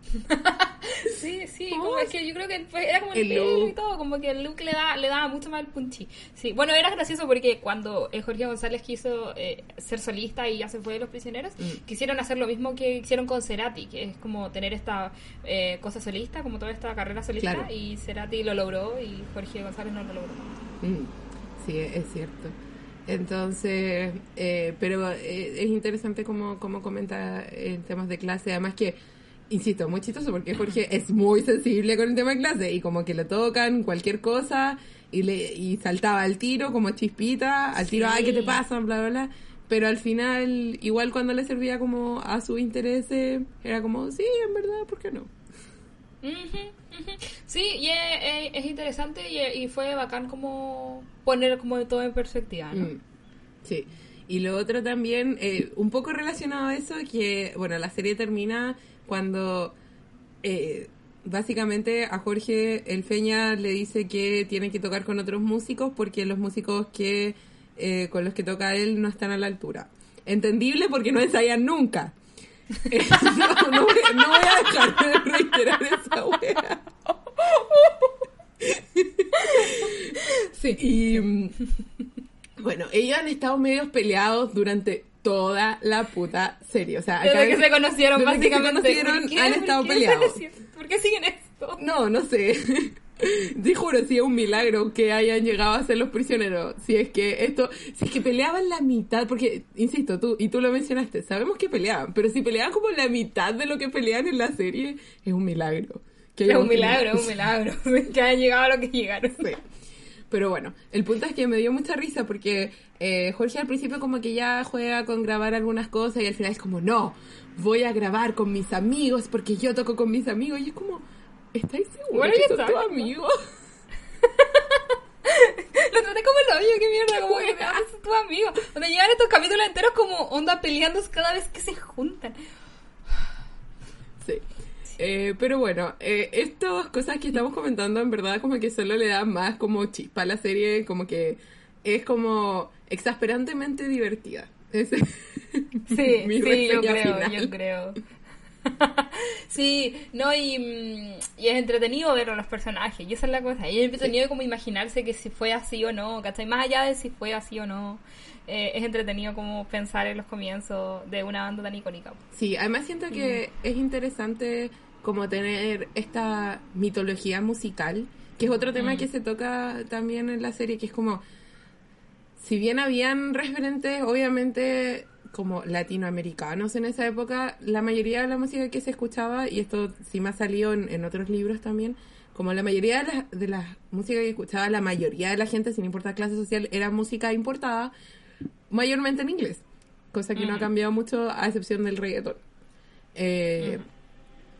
Sí, sí, como es que yo creo que fue- era como el, El y todo, como que el look le, da, le daba mucho más el punchi. Sí, bueno, era gracioso porque cuando eh, Jorge González quiso eh, ser solista y ya se fue de Los Prisioneros, Mm. quisieron hacer lo mismo que hicieron con Cerati, que es como tener esta eh, cosa solista, como toda esta carrera solista, Claro. y Cerati lo logró y Jorge González no lo logró. Mm, Sí, es cierto. Entonces, eh, pero es interesante como, como comenta en temas de clase, además que, insisto, muy chistoso porque Jorge es muy sensible con el tema de clase y como que le tocan cualquier cosa y, le, y saltaba al tiro como chispita, al tiro, Sí. ay, ¿qué te pasa? Bla, bla, bla. Pero al final, igual cuando le servía como a su interés, era como, sí, en verdad, ¿por qué no? Sí, y es, es- es interesante y, y fue bacán como poner como todo en perspectiva, ¿no? Mm, Sí. Y lo otro también, eh, un poco relacionado a eso, que, bueno, la serie termina cuando eh, básicamente a Jorge el Feña le dice que tiene que tocar con otros músicos porque los músicos que eh, con los que toca él no están a la altura. Entendible porque no ensayan nunca. Eh, no, voy a dejar de reiterar esa wea. Sí. Y mm, bueno, ellos han estado medios peleados durante toda la puta serie. O sea, Desde que se conocieron, desde que se básicamente. conocieron, ¿Por qué? han ¿Por estado qué? peleados. ¿Por qué siguen esto? No, no sé. Te juro, sí es un milagro que hayan llegado a ser los prisioneros. Si es que esto, si es que peleaban la mitad, porque, insisto, tú, y tú lo mencionaste, sabemos que peleaban, pero si peleaban como la mitad de lo que pelean en la serie, es un milagro. Que Es un milagro, es un milagro. que hayan llegado a lo que llegaron. Sí. Pero bueno, el punto es que me dio mucha risa porque eh, Jorge al principio como que ya juega con grabar algunas cosas y al final es como, no, voy a grabar con mis amigos porque yo toco con mis amigos. Y es como, ¿estáis seguros que son tus amigos? Lo traté como el hoyo, qué mierda, como que te haces tu amigo. Donde llevan estos capítulos enteros como onda peleando cada vez que se juntan. Sí. Eh, pero bueno, eh, estas cosas que estamos comentando en verdad como que solo le dan más como chispa a la serie, como que es como exasperantemente divertida. Es Sí, mi sí, yo creo, final. yo creo. sí, no, y, mm, y es entretenido ver a los personajes, y esa es la cosa. Y es entretenido como imaginarse que si fue así o no, ¿cachai? Más allá de si fue así o no, eh, es entretenido como pensar en los comienzos de una banda tan icónica. Sí, además siento que es interesante como tener esta mitología musical, que es otro tema que se toca también en la serie, que es como, si bien habían referentes, obviamente, como latinoamericanos en esa época, la mayoría de la música que se escuchaba, y esto sí me ha salido en, en otros libros también, como la mayoría de las de la música que escuchaba, la mayoría de la gente, sin importar clase social, era música importada, mayormente en inglés, cosa que no ha cambiado mucho a excepción del reggaetón. Eh,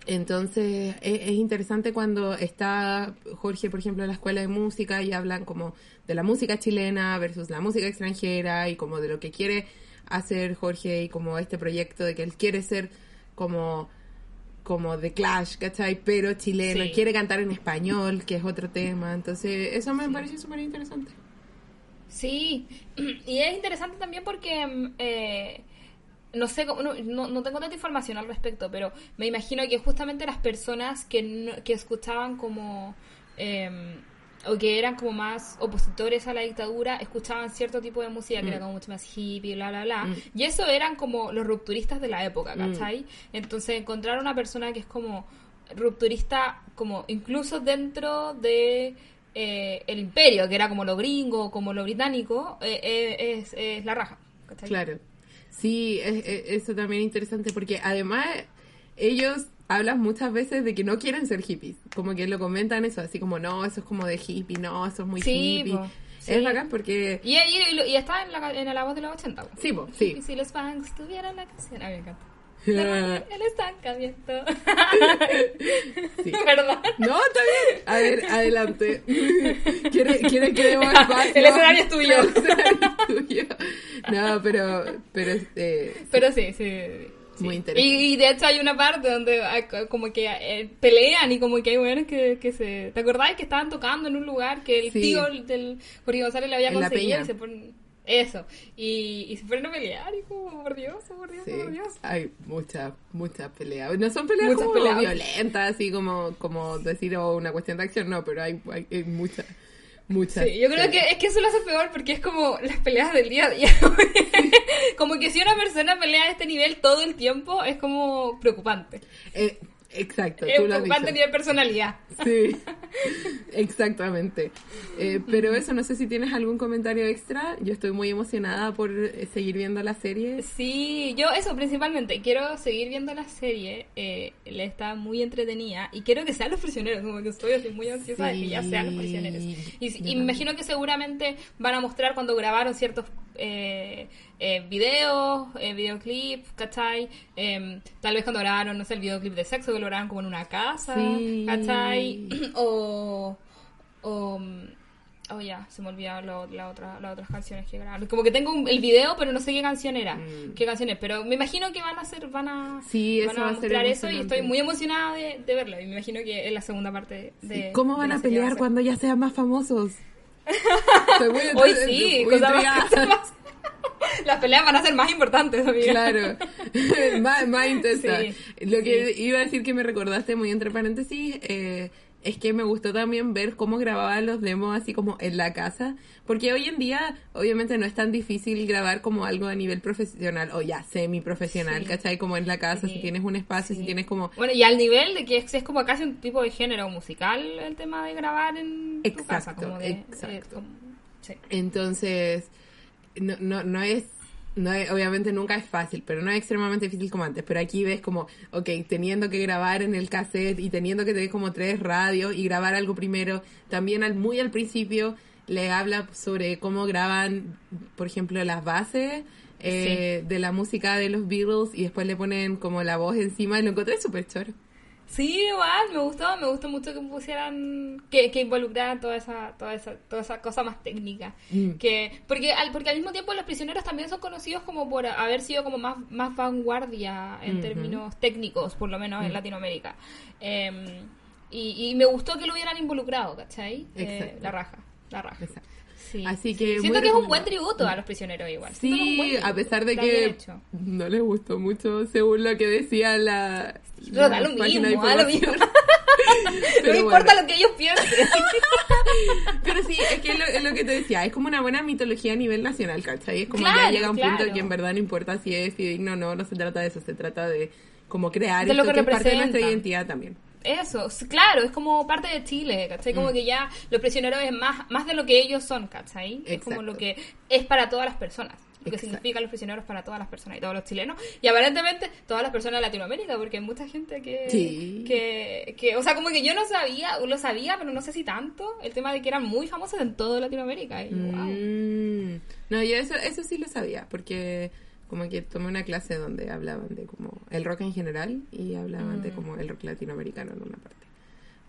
Entonces es, es interesante cuando está Jorge, por ejemplo, en la escuela de música y hablan como de la música chilena versus la música extranjera y como de lo que quiere hacer Jorge y como este proyecto de que él quiere ser como como de Clash, ¿cachai? Pero chileno, Sí. quiere cantar en español, que es otro tema. Entonces eso me parece súper interesante. Sí, y es interesante también porque mm, eh, no sé, no, no, tengo tanta información al respecto, pero me imagino que justamente las personas que, no- que escuchaban como, eh, o que eran como más opositores a la dictadura, escuchaban cierto tipo de música que era como mucho más hippie, bla, bla, bla. Mm. Y eso eran como los rupturistas de la época, Mm. ¿cachai? Entonces encontrar una persona que es como rupturista, como incluso dentro de... eh, el imperio, que era como lo gringo, como lo británico, eh, eh, es, es la raja. ¿cachai? Claro. Sí, es- es- eso también es interesante porque además ellos hablan muchas veces de que no quieren ser hippies. Como que lo comentan eso, así como, no, eso es como de hippie, no, eso es muy Sí, hippie. po, sí. Es bacán porque... Y, y, y- y está en la, en la voz de los 80. po. Sí, po, sí. Y si los fans tuvieran la canción. A mí me encanta. El estancamiento. Sí. ¿Verdad? No, está bien. A ver, adelante. ¿Quiere, quiere que demos espacio? El escenario es tuyo. El escenario es tuyo. No, pero, pero, eh, Pero sí, sí. Sí, Muy interesante. Y, de hecho hay una parte donde como que eh, pelean y como que hay mujeres que, que se... ¿Te acordás que estaban tocando en un lugar que el tío del Jorge González le había conseguido y se ponen... Eso, y, y se fueron a pelear y como, por Dios, por Dios, por Dios. Hay muchas, muchas peleas. No son peleas como violentas, así como, como decir oh, una cuestión de acción, no, pero hay, hay, muchas. Muchas. Sí, yo creo que es que eso lo hace peor porque es como las peleas del día a día. como que si una persona pelea a este nivel todo el tiempo es como preocupante. Eh, Exacto. Es tú a nivel personalidad. Sí, exactamente. Eh, pero eso, no sé si tienes algún comentario extra. Yo estoy muy emocionada por eh, seguir viendo la serie. Sí, yo eso principalmente. Quiero seguir viendo la serie. Eh, le está muy entretenida. Y quiero que sean los prisioneros. Como que estoy así muy ansiosa de que ya sean los prisioneros. Y, y me imagino que seguramente van a mostrar cuando grabaron ciertos eh, eh, videos, eh, videoclips, ¿cachai? Em, tal vez cuando grabaron, no sé, el videoclip de sexo, que lo grabaron como en una casa, ¿cachai? o... o Oh, ya, se me olvidaron la otra, las otras canciones que grabaron. Como que tengo el video, pero no sé qué canción era. Mm. Qué canción es. Pero me imagino que van a hacer, van a, sí, van a mostrar eso y estoy muy emocionada de, verlo. Y me imagino que es la segunda parte de. ¿Cómo van a pelear cuando ya sean más famosos? Hoy sí, Las peleas van a ser más importantes, amiga. Claro, más, más intensas. Lo que iba a decir que me recordaste muy entre paréntesis eh, es que me gustó también ver cómo grababan los demos así como en la casa, porque hoy en día obviamente no es tan difícil grabar como algo a nivel profesional o ya semi profesional, ¿cachai? Como en la casa, si tienes un espacio, si tienes como... Bueno, y al nivel de que es, como casi un tipo de género musical el tema de grabar en tu casa. Como de, exacto. Entonces, no, no, no es no obviamente nunca es fácil, pero no es extremadamente difícil como antes. Pero aquí ves como, ok, teniendo que grabar en el cassette y teniendo que tener como tres radios y grabar algo primero, también al, muy al principio le habla sobre cómo graban, por ejemplo, las bases eh, de la música de los Beatles y después le ponen como la voz encima y lo encontré súper choro. Sí, igual, me gustó, me gustó mucho que pusieran, que, que involucraran toda esa, toda esa, toda esa cosa más técnica. Mm. Que, porque al, porque al mismo tiempo los prisioneros también son conocidos como por haber sido como más, más vanguardia en términos técnicos, por lo menos en mm. Latinoamérica. Em, y, y, me gustó que lo hubieran involucrado, ¿cachai? Eh, la raja, la raja. Así que Siento que es un buen tributo a los prisioneros igual. Sí, a pesar de que no les gustó mucho según lo que decía la... No, da lo mismo, da lo mismo. no importa lo que ellos piensen. Pero sí, es que es lo, que te decía, es como una buena mitología a nivel nacional, ¿cachai? Es como ya llega un punto en que en verdad no importa si es fidedigno o no, no se trata de eso, se trata de como crear de lo que, es parte de nuestra identidad también. Eso, claro, es como parte de Chile, ¿cachai? Como mm. que ya los prisioneros es más, más de lo que ellos son, ¿cachai? Es como lo que es para todas las personas. Lo que significa los prisioneros para todas las personas y todos los chilenos. Y aparentemente todas las personas de Latinoamérica, porque hay mucha gente que, que, que, o sea, como que yo no sabía, lo sabía, pero no sé si tanto, el tema de que eran muy famosos en toda Latinoamérica. Y, mm. No, yo eso, eso sí lo sabía, porque como que tomé una clase donde hablaban de como el rock en general y hablaban de mm. como el rock latinoamericano en una parte.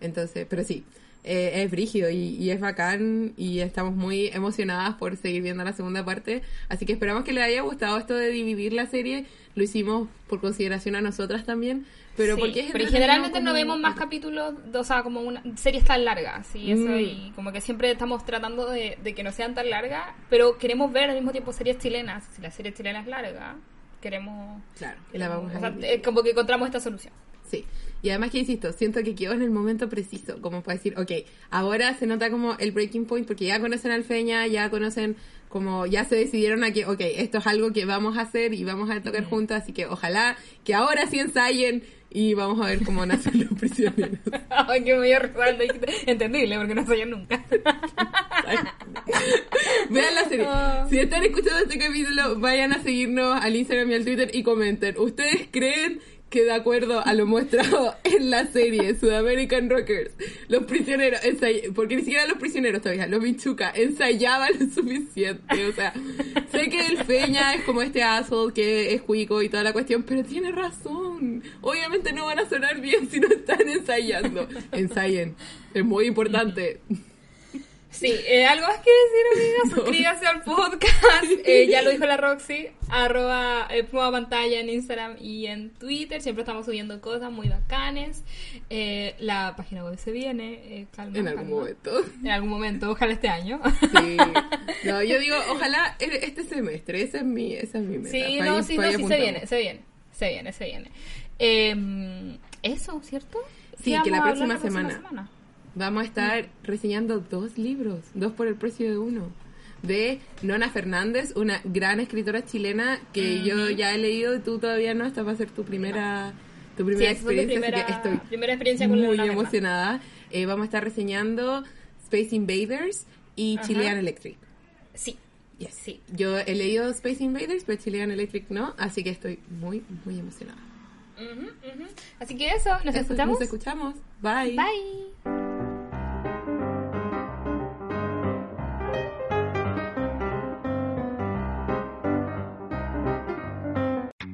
Entonces, pero sí, eh, es brígido y, y, es bacán y estamos muy emocionadas por seguir viendo la segunda parte. Así que esperamos que les haya gustado esto de dividir la serie. Lo hicimos por consideración a nosotras también. Pero, porque pero generalmente no vemos más capítulos, o sea, como una series tan largas, ¿sí? Eso, mm. y como que siempre estamos tratando de, que no sean tan largas, pero queremos ver al mismo tiempo series chilenas. Si la serie chilena es larga, queremos... Claro, la vamos a Como que encontramos esta solución. Sí. Y además que insisto, siento que quedó en el momento preciso, como para decir, ok, ahora se nota como el breaking point, porque ya conocen al Feña, ya conocen como ya se decidieron a que, ok, esto es algo que vamos a hacer y vamos a tocar juntos, así que ojalá que ahora sí ensayen y vamos a ver cómo nacen los prisioneros. Ay, me dio recuerdo. Entendible, porque no soy nunca. Vean la serie. Ah. Si están escuchando este capítulo, vayan a seguirnos al Instagram y al Twitter y comenten. ¿Ustedes creen que de acuerdo a lo mostrado en la serie Sudamerican Rockers, los prisioneros, porque ni siquiera los prisioneros todavía, los Michuca, ensayaban lo suficiente. O sea, sé que el Feña es como este asshole que es cuico y toda la cuestión, pero tiene razón. Obviamente no van a sonar bien si no están ensayando. Ensayen, es muy importante. Sí, eh, algo más que decir, amiga, suscríbase al podcast. Eh, ya lo dijo la Roxy, arroba eh, Puma pantalla en Instagram y en Twitter. Siempre estamos subiendo cosas muy bacanes. Eh, la página web se viene, eh, calma, En algún calma. momento. En algún momento, ojalá este año. Sí. No, yo digo, ojalá e- este semestre, esa es mi, esa es mi meta. Sí, no, sí, no, sí se viene, se viene, se viene, se viene. Eh, eso, ¿cierto? Sí, ¿Qué que la próxima semana. Vamos a estar reseñando dos libros, dos por el precio de uno. De Nona Fernández, una gran escritora chilena que yo ya he leído y tú todavía no. Esta va a ser tu primera, tu primera mi experiencia, primera- así que estoy primera experiencia con muy emocionada. Eh, vamos a estar reseñando Space Invaders y Ajá. Chilean Electric. Sí, Yes. sí. Yo he leído Space Invaders, pero Chilean Electric no, así que estoy muy, muy emocionada. Ujú, ujú. Así que eso, ¿nos Eso, escuchamos? Nos escuchamos. Bye. Bye.